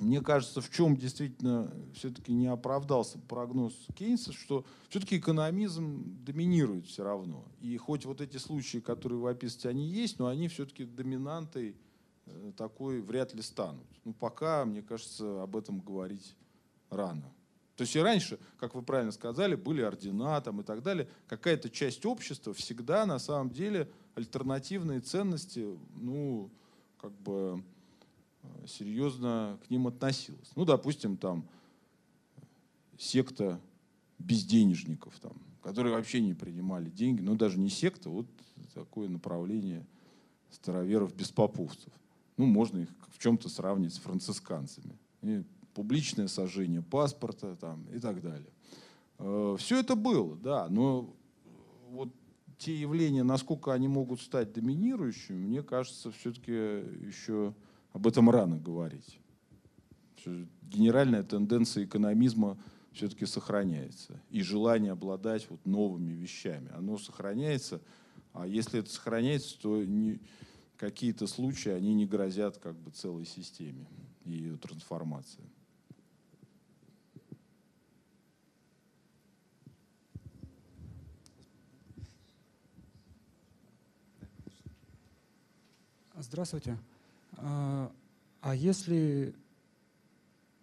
мне кажется, в чем действительно все-таки не оправдался прогноз Кейнса, что все-таки экономизм доминирует все равно. И хоть вот эти случаи, которые вы описываете, они есть, но они все-таки доминантой э, такой вряд ли станут. Ну, пока, мне кажется, об этом говорить рано. То есть и раньше, как вы правильно сказали, были ордена там и так далее. Какая-то часть общества всегда на самом деле альтернативные ценности, ну, как бы э, серьезно к ним относилась. Ну, допустим, там секта безденежников, там, которые вообще не принимали деньги, ну, даже не секта, вот такое направление староверов-беспоповцев. Ну, можно их в чем-то сравнить с францисканцами. И публичное сожжение паспорта там, и так далее. Э, Все это было, да, но вот те явления, насколько они могут стать доминирующими, мне кажется, все-таки еще об этом рано говорить. Генеральная тенденция экономизма все-таки сохраняется. И желание обладать вот новыми вещами, оно сохраняется. А если это сохраняется, то какие-то случаи, они не грозят как бы целой системе и ее трансформации. Здравствуйте. А, а если,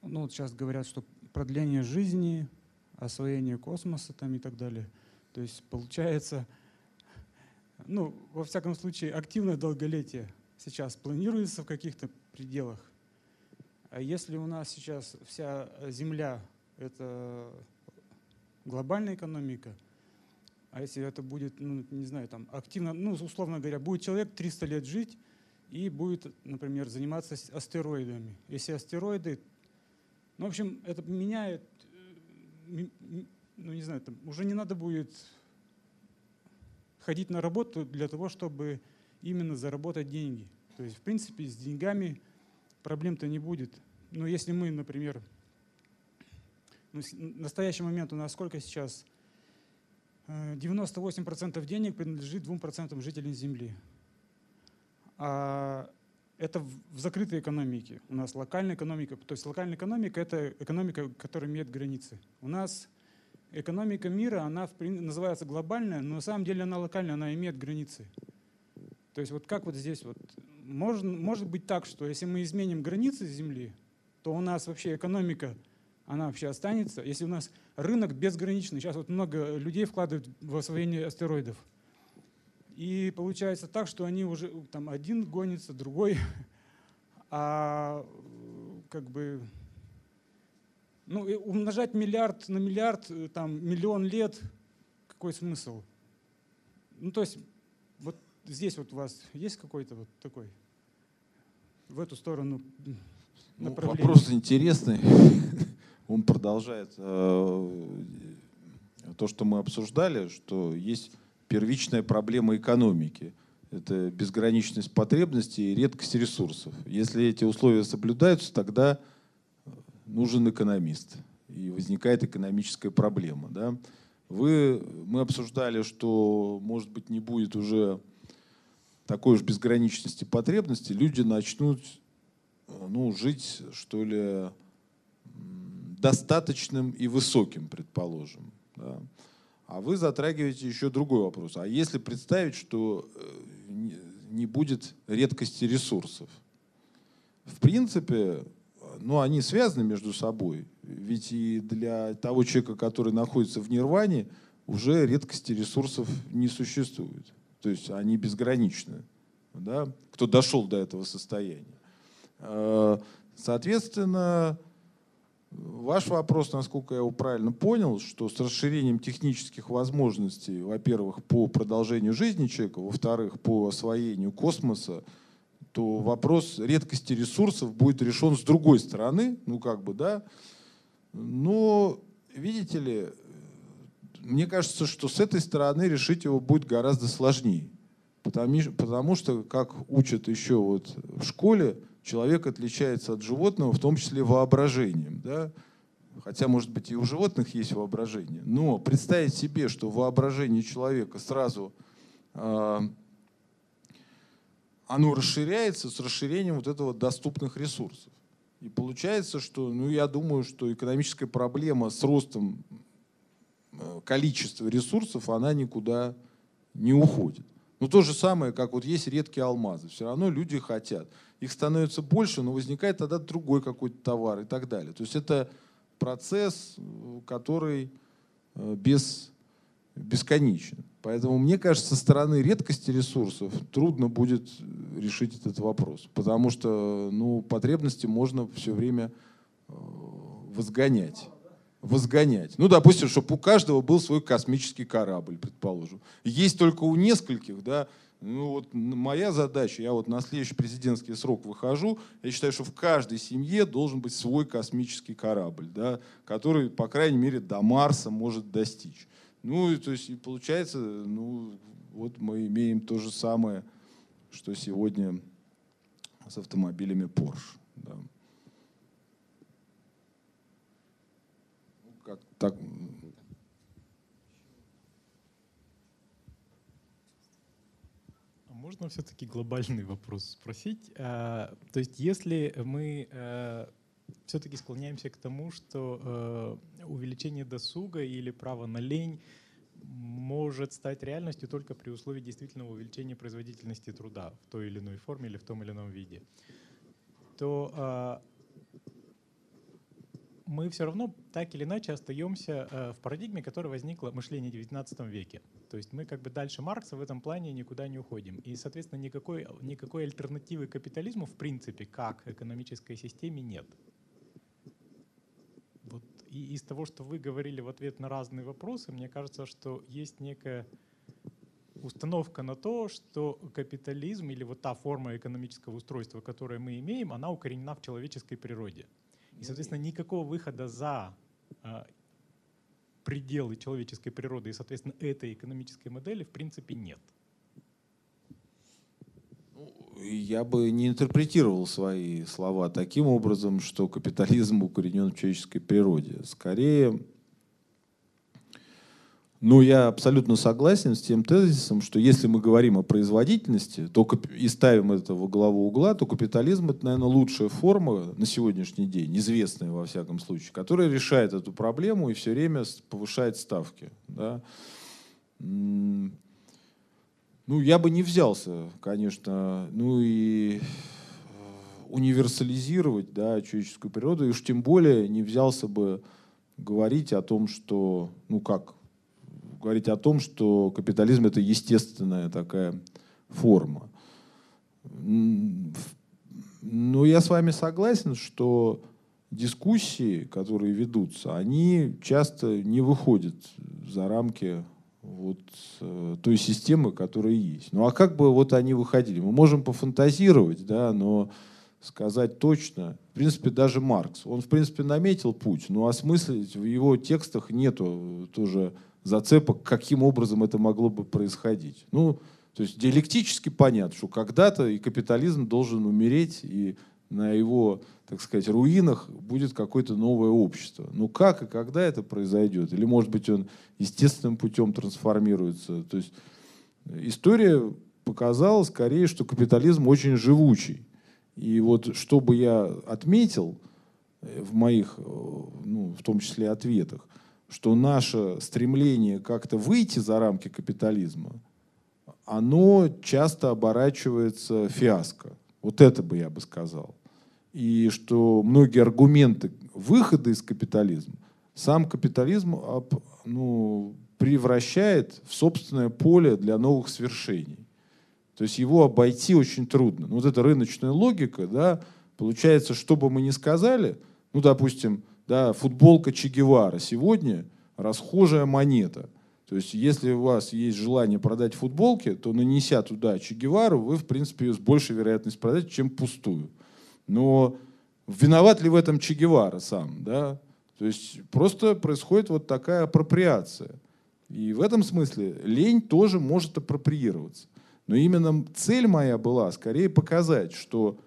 ну вот сейчас говорят, что продление жизни, освоение космоса там и так далее, то есть получается, ну, во всяком случае, активное долголетие сейчас планируется в каких-то пределах. А если у нас сейчас вся Земля — это глобальная экономика, а если это будет, ну, не знаю, там активно, ну, условно говоря, будет человек 300 лет жить и будет, например, заниматься астероидами. Если астероиды, ну, в общем, это меняет, э, ну, не знаю, там уже не надо будет ходить на работу для того, чтобы именно заработать деньги. То есть, в принципе, с деньгами проблем-то не будет. Но если мы, например, ну, в настоящий момент у нас сколько сейчас? 98% э, денег принадлежит 2% жителям Земли. А это в закрытой экономике. У нас локальная экономика. То есть локальная экономика — это экономика, которая имеет границы. У нас экономика мира, она называется глобальная, но на самом деле она локальная, она имеет границы. То есть вот как вот здесь вот, может, может быть так, что если мы изменим границы Земли, то у нас вообще экономика, она вообще останется. Если у нас рынок безграничный, сейчас вот много людей вкладывают в освоение астероидов, и получается так, что они уже там один гонится, другой, [LAUGHS] а как бы ну, умножать миллиард на миллиард, э, там, миллион лет, какой смысл? Ну, то есть, вот здесь вот у вас есть какой-то вот такой, в эту сторону ну, Вопрос интересный. [LAUGHS] Он продолжает э, то, что мы обсуждали, что есть первичная проблема экономики. Это безграничность потребностей и редкость ресурсов. Если эти условия соблюдаются, тогда нужен экономист. И возникает экономическая проблема. Да? Вы, мы обсуждали, что, может быть, не будет уже такой уж безграничности потребностей, люди начнут ну, жить, что ли, достаточным и высоким, предположим. Да? А вы затрагиваете еще другой вопрос. А если представить, что э, не будет редкости ресурсов? В принципе, ну, они связаны между собой. Ведь и для того человека, который находится в нирване, уже редкости ресурсов не существует. То есть они безграничны, да? кто дошел до этого состояния. Э, соответственно, ваш вопрос, насколько я его правильно понял, что с расширением технических возможностей, во-первых, по продолжению жизни человека, во-вторых, по освоению космоса, то вопрос редкости ресурсов будет решен с другой стороны, ну как бы, да. Но, видите ли, мне кажется, что с этой стороны решить его будет гораздо сложнее. Потому, потому что, как учат еще вот в школе, человек отличается от животного, в том числе воображением. Да? Хотя, может быть, и у животных есть воображение. Но представить себе, что воображение человека сразу э, оно расширяется с расширением вот этого доступных ресурсов. И получается, что, ну, я думаю, что экономическая проблема с ростом э, количества ресурсов, она никуда не уходит. Ну, то же самое, как вот есть редкие алмазы. Все равно люди хотят. Их становится больше, но возникает тогда другой какой-то товар и так далее. То есть это процесс, э, который э, без, бесконечен. Поэтому, мне кажется, со стороны редкости ресурсов трудно будет решить этот вопрос. Потому что ну, потребности можно все время э, возгонять. Возгонять. Ну, допустим, чтобы у каждого был свой космический корабль, предположим. Есть только у нескольких, да, ну вот моя задача, я вот на следующий президентский срок выхожу, я считаю, что в каждой семье должен быть свой космический корабль, да, который, по крайней мере, до Марса может достичь. Ну, то есть, и получается, ну, вот мы имеем то же самое, что сегодня с автомобилями Porsche. Да. Ну, как, так, а можно все-таки глобальный вопрос спросить? А, то есть если мы а, все-таки склоняемся к тому, что э, увеличение досуга или право на лень может стать реальностью только при условии действительного увеличения производительности труда в той или иной форме или в том или ином виде, то э, мы все равно так или иначе остаемся э, в парадигме, которая возникла в мышлении в XIX веке. То есть мы как бы дальше Маркса в этом плане никуда не уходим. И, соответственно, никакой, никакой альтернативы капитализму в принципе как экономической системе нет. Вот. И из того, что вы говорили в ответ на разные вопросы, мне кажется, что есть некая установка на то, что капитализм или вот та форма экономического устройства, которую мы имеем, она укоренена в человеческой природе. И, соответственно, никакого выхода за а, пределы человеческой природы и, соответственно, этой экономической модели в принципе нет. Ну, я бы не интерпретировал свои слова таким образом, что капитализм укоренен в человеческой природе. Скорее, ну, я абсолютно согласен с тем тезисом, что если мы говорим о производительности то, и ставим это во главу угла, то капитализм — это, наверное, лучшая форма на сегодняшний день, известная во всяком случае, которая решает эту проблему и все время повышает ставки. Да? Ну, я бы не взялся, конечно, ну и э, универсализировать да, человеческую природу, и уж тем более не взялся бы говорить о том, что, ну как, говорить о том, что капитализм это естественная такая форма. Но я с вами согласен, что дискуссии, которые ведутся, они часто не выходят за рамки вот э, той системы, которая есть. Ну а как бы вот они выходили? Мы можем пофантазировать, да, но сказать точно, в принципе, даже Маркс, он, в принципе, наметил путь, но осмыслить в его текстах нету тоже зацепок, каким образом это могло бы происходить. Ну, то есть диалектически понятно, что когда-то и капитализм должен умереть, и на его, так сказать, руинах будет какое-то новое общество. Ну как и когда это произойдет? Или, может быть, он естественным путем трансформируется? То есть история показала скорее, что капитализм очень живучий. И вот что бы я отметил в моих, ну, в том числе, ответах, что наше стремление как-то выйти за рамки капитализма, оно часто оборачивается фиаско. Вот это бы я бы сказал. И что многие аргументы выхода из капитализма сам капитализм ну, превращает в собственное поле для новых свершений. То есть его обойти очень трудно. Ну, вот эта рыночная логика, да, получается, что бы мы ни сказали, ну, допустим, да, футболка Че Гевара сегодня расхожая монета. То есть, если у вас есть желание продать футболки, то нанеся туда Че Гевару, вы, в принципе, с большей вероятностью продать, чем пустую. Но виноват ли в этом Че Гевара сам? Да? То есть просто происходит вот такая апроприация. И в этом смысле лень тоже может апроприироваться. Но именно цель моя была скорее показать, что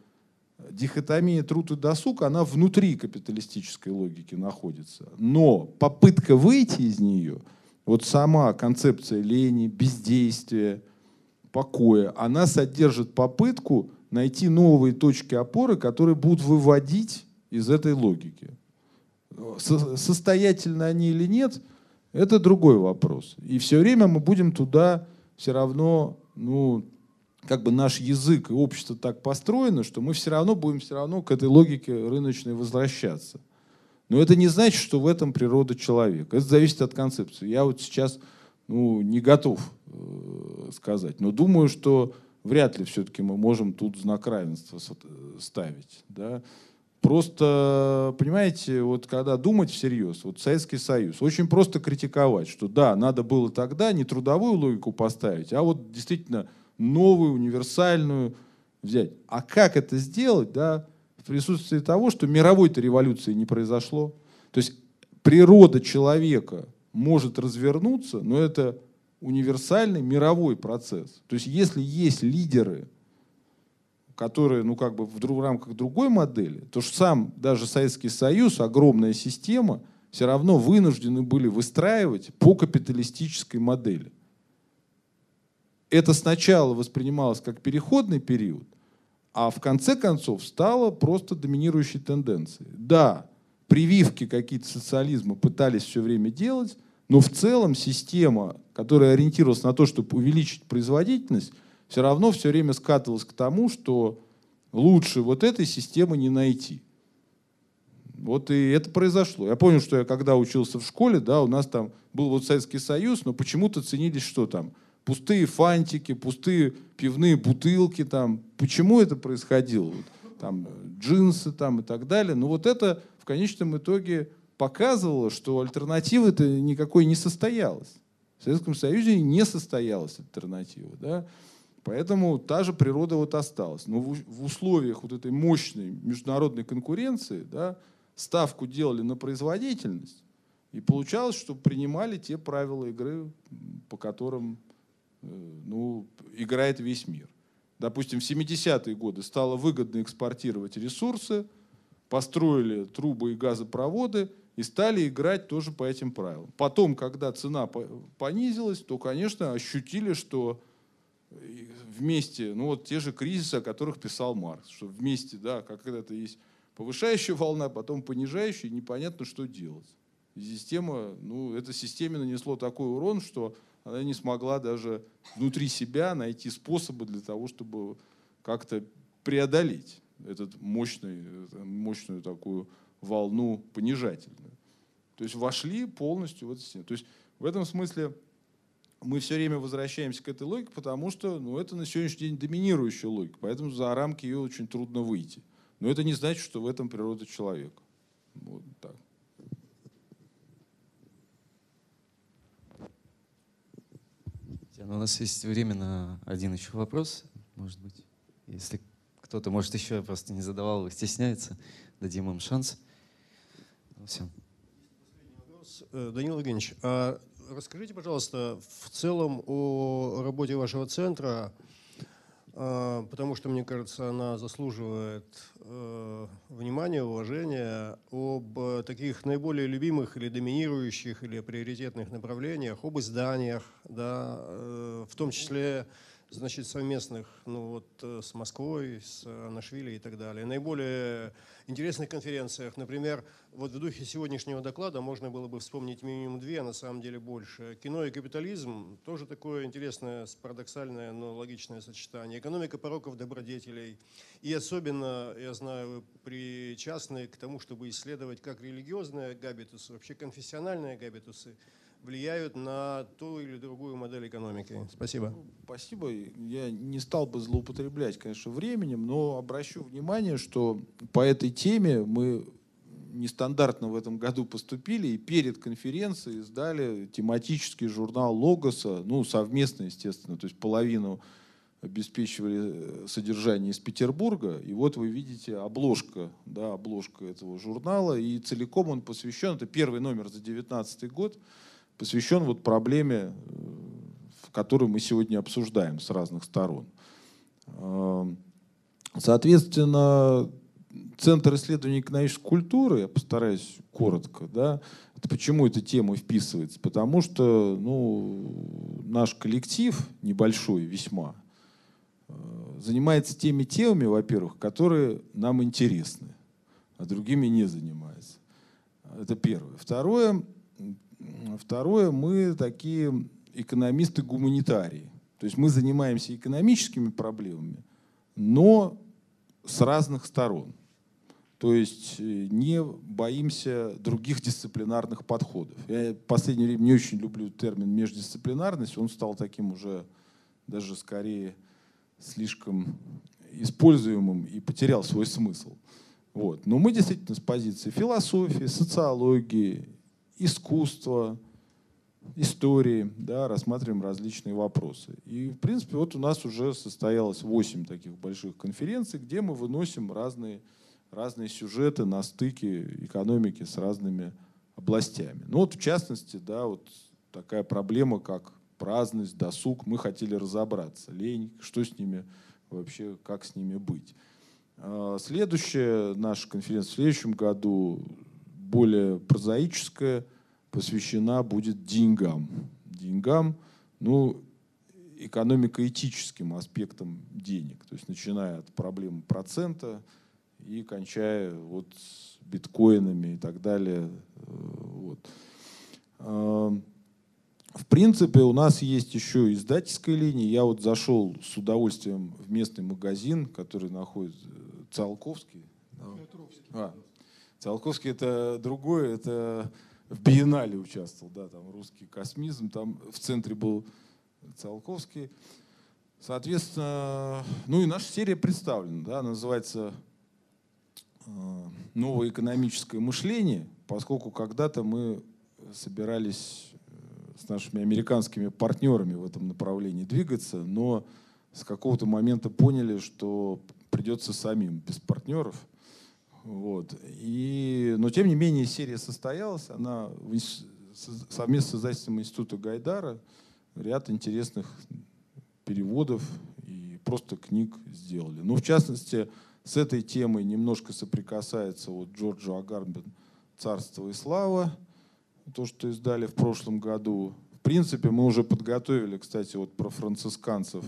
дихотомия труд и досуг, она внутри капиталистической логики находится. Но попытка выйти из нее, вот сама концепция лени, бездействия, покоя, она содержит попытку найти новые точки опоры, которые будут выводить из этой логики. Состоятельны они или нет, это другой вопрос. И все время мы будем туда все равно ну, как бы наш язык и общество так построено, что мы все равно будем все равно к этой логике рыночной возвращаться. Но это не значит, что в этом природа человека. Это зависит от концепции. Я вот сейчас ну, не готов э, сказать, но думаю, что вряд ли все-таки мы можем тут знак равенства ставить. Да? Просто, понимаете, вот когда думать всерьез, вот Советский Союз, очень просто критиковать, что да, надо было тогда не трудовую логику поставить, а вот действительно новую, универсальную взять. А как это сделать, да, в присутствии того, что мировой-то революции не произошло? То есть природа человека может развернуться, но это универсальный мировой процесс. То есть если есть лидеры, которые, ну, как бы в, в рамках другой модели, то что сам даже Советский Союз, огромная система, все равно вынуждены были выстраивать по капиталистической модели это сначала воспринималось как переходный период, а в конце концов стало просто доминирующей тенденцией. Да, прививки какие-то социализма пытались все время делать, но в целом система, которая ориентировалась на то, чтобы увеличить производительность, все равно все время скатывалась к тому, что лучше вот этой системы не найти. Вот и это произошло. Я помню, что я когда учился в школе, да, у нас там был вот Советский Союз, но почему-то ценились что там? Пустые фантики, пустые пивные бутылки там. Почему это происходило? Там джинсы там и так далее. Но вот это в конечном итоге показывало, что альтернативы-то никакой не состоялось. В Советском Союзе не состоялась альтернатива. Да? Поэтому та же природа вот осталась. Но в, условиях вот этой мощной международной конкуренции да, ставку делали на производительность, и получалось, что принимали те правила игры, по которым э, ну, играет весь мир. Допустим, в 70-е годы стало выгодно экспортировать ресурсы, построили трубы и газопроводы и стали играть тоже по этим правилам. Потом, когда цена понизилась, то, конечно, ощутили, что вместе, ну вот те же кризисы, о которых писал Маркс, что вместе, да, как когда-то есть повышающая волна, потом понижающая, непонятно, что делать. И система, ну, эта системе нанесло такой урон, что она не смогла даже внутри себя найти способы для того, чтобы как-то преодолеть этот мощный, мощную такую волну понижательную. То есть вошли полностью в эту систему. То есть в этом смысле мы все время возвращаемся к этой логике, потому что ну, это на сегодняшний день доминирующая логика, поэтому за рамки ее очень трудно выйти. Но это не значит, что в этом природа человека. Вот так. Ну, у нас есть время на один еще вопрос, может быть. Если кто-то, может, еще просто не задавал, стесняется, дадим им шанс. Ну, все. Вопрос. Э, Данил Евгеньевич, а расскажите, пожалуйста, в целом о работе вашего центра, потому что, мне кажется, она заслуживает э, внимания, уважения, об таких наиболее любимых или доминирующих или приоритетных направлениях, об изданиях, да, э, в том числе значит, совместных ну, вот, э, с Москвой, с Нашвили и так далее. Наиболее интересных конференциях, например, вот в духе сегодняшнего доклада можно было бы вспомнить минимум две, а на самом деле больше. Кино и капитализм – тоже такое интересное, парадоксальное, но логичное сочетание. Экономика пороков добродетелей. И особенно, я знаю, вы причастны к тому, чтобы исследовать как религиозные габитусы, вообще конфессиональные габитусы – влияют на ту или другую модель экономики. Спасибо. Спасибо. Я не стал бы злоупотреблять, конечно, временем, но обращу внимание, что по этой теме мы нестандартно в этом году поступили и перед конференцией издали тематический журнал Логоса, ну, совместно, естественно, то есть половину обеспечивали э, содержание из Петербурга. И вот вы видите обложка, да, обложка этого журнала. И целиком он посвящен, это первый номер за 2019 год, посвящен вот проблеме, э, которую мы сегодня обсуждаем с разных сторон. Эм, соответственно, Центр исследований экономической культуры, я постараюсь коротко, да, это почему эта тема вписывается? Потому что ну, наш коллектив, небольшой весьма, э, занимается теми темами, во-первых, которые нам интересны, а другими не занимается. Это первое. Второе, Второе, мы такие экономисты-гуманитарии. То есть мы занимаемся экономическими проблемами, но с разных сторон. То есть э, не боимся других дисциплинарных подходов. Я в последнее время не очень люблю термин междисциплинарность. Он стал таким уже даже скорее слишком используемым и потерял свой смысл. Вот. Но мы действительно с позиции философии, социологии, искусства, истории, да, рассматриваем различные вопросы. И, в принципе, вот у нас уже состоялось 8 таких больших конференций, где мы выносим разные, разные сюжеты на стыке экономики с разными областями. Ну вот, в частности, да, вот такая проблема, как праздность, досуг, мы хотели разобраться. Лень, что с ними вообще, как с ними быть. А, следующая наша конференция в следующем году более прозаическая, посвящена будет деньгам. Деньгам, ну, экономико-этическим аспектам денег. То есть начиная от проблемы процента и кончая вот биткоинами и так далее. Вот. А, в принципе, у нас есть еще издательская линия. Я вот зашел с удовольствием в местный магазин, который находится Циолковский. А, Циолковский это другое, это в биеннале участвовал, да, там русский космизм, там в центре был Циолковский. Соответственно, ну и наша серия представлена, да, называется э, «Новое экономическое мышление», поскольку когда-то мы собирались э, с нашими американскими партнерами в этом направлении двигаться, но с какого-то момента поняли, что придется самим, без партнеров – вот. И, но тем не менее серия состоялась, она совместно с издательством Института Гайдара ряд интересных переводов и просто книг сделали. Ну, в частности, с этой темой немножко соприкасается вот Джорджо Агарбин «Царство и слава», то, что издали в прошлом году. В принципе, мы уже подготовили, кстати, вот про францисканцев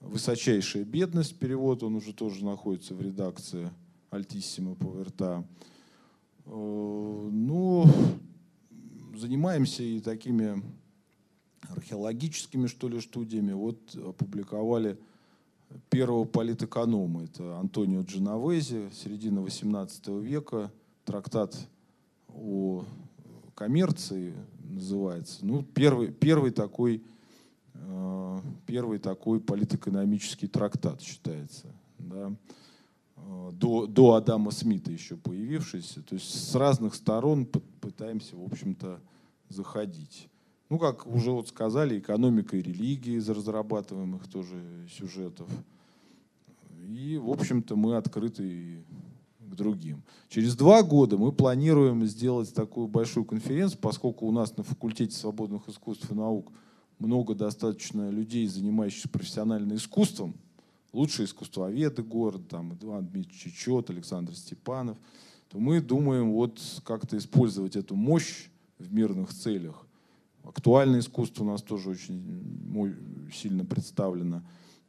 «Высочайшая бедность», перевод, он уже тоже находится в редакции – альтиссимо поверта. Э, ну, занимаемся и такими археологическими, что ли, студиями. Вот опубликовали первого политэконома. Это Антонио Дженовези, середина XVIII века. Трактат о коммерции называется. Ну, первый, первый такой э, первый такой политэкономический трактат считается. Да. Э, до, до Адама Смита еще появившийся. То есть с разных сторон пытаемся, в общем-то, заходить. Ну, как уже вот сказали, экономика и религия из разрабатываемых тоже сюжетов. И, в общем-то, мы открыты к другим. Через два года мы планируем сделать такую большую конференцию, поскольку у нас на факультете свободных искусств и наук много достаточно людей, занимающихся профессиональным искусством, лучшие искусствоведы города, там, Иван Дмитриевич Чечет, Александр Степанов, то мы думаем вот как-то использовать эту мощь в мирных целях. Актуальное искусство у нас тоже очень сильно представлено.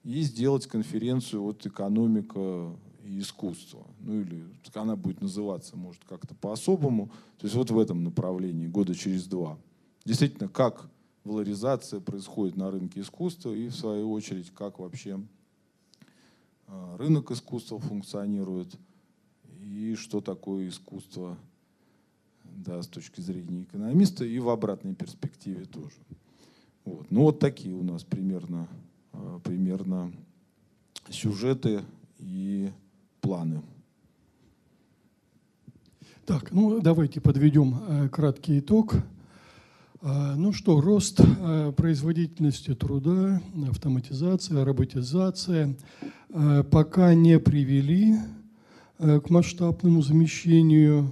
И сделать конференцию вот «Экономика и искусство». Ну или она будет называться, может, как-то по-особому. То есть вот в этом направлении, года через два. Действительно, как валоризация происходит на рынке искусства и, в свою очередь, как вообще рынок искусства функционирует и что такое искусство да, с точки зрения экономиста и в обратной перспективе тоже. Вот. Ну вот такие у нас примерно, а, примерно сюжеты и планы. Так, ну давайте подведем э, краткий итог. А, ну что, рост э, производительности труда, автоматизация, роботизация э, пока не привели к масштабному замещению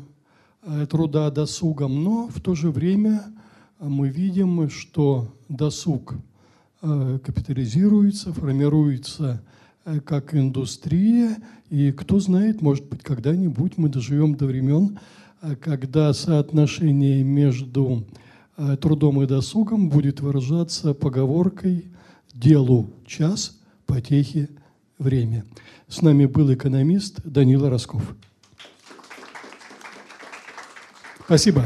труда досугом, но в то же время мы видим, что досуг капитализируется, формируется как индустрия, и кто знает, может быть, когда-нибудь мы доживем до времен, когда соотношение между трудом и досугом будет выражаться поговоркой «делу час, потехе время». С нами был экономист Данила Росков. Спасибо.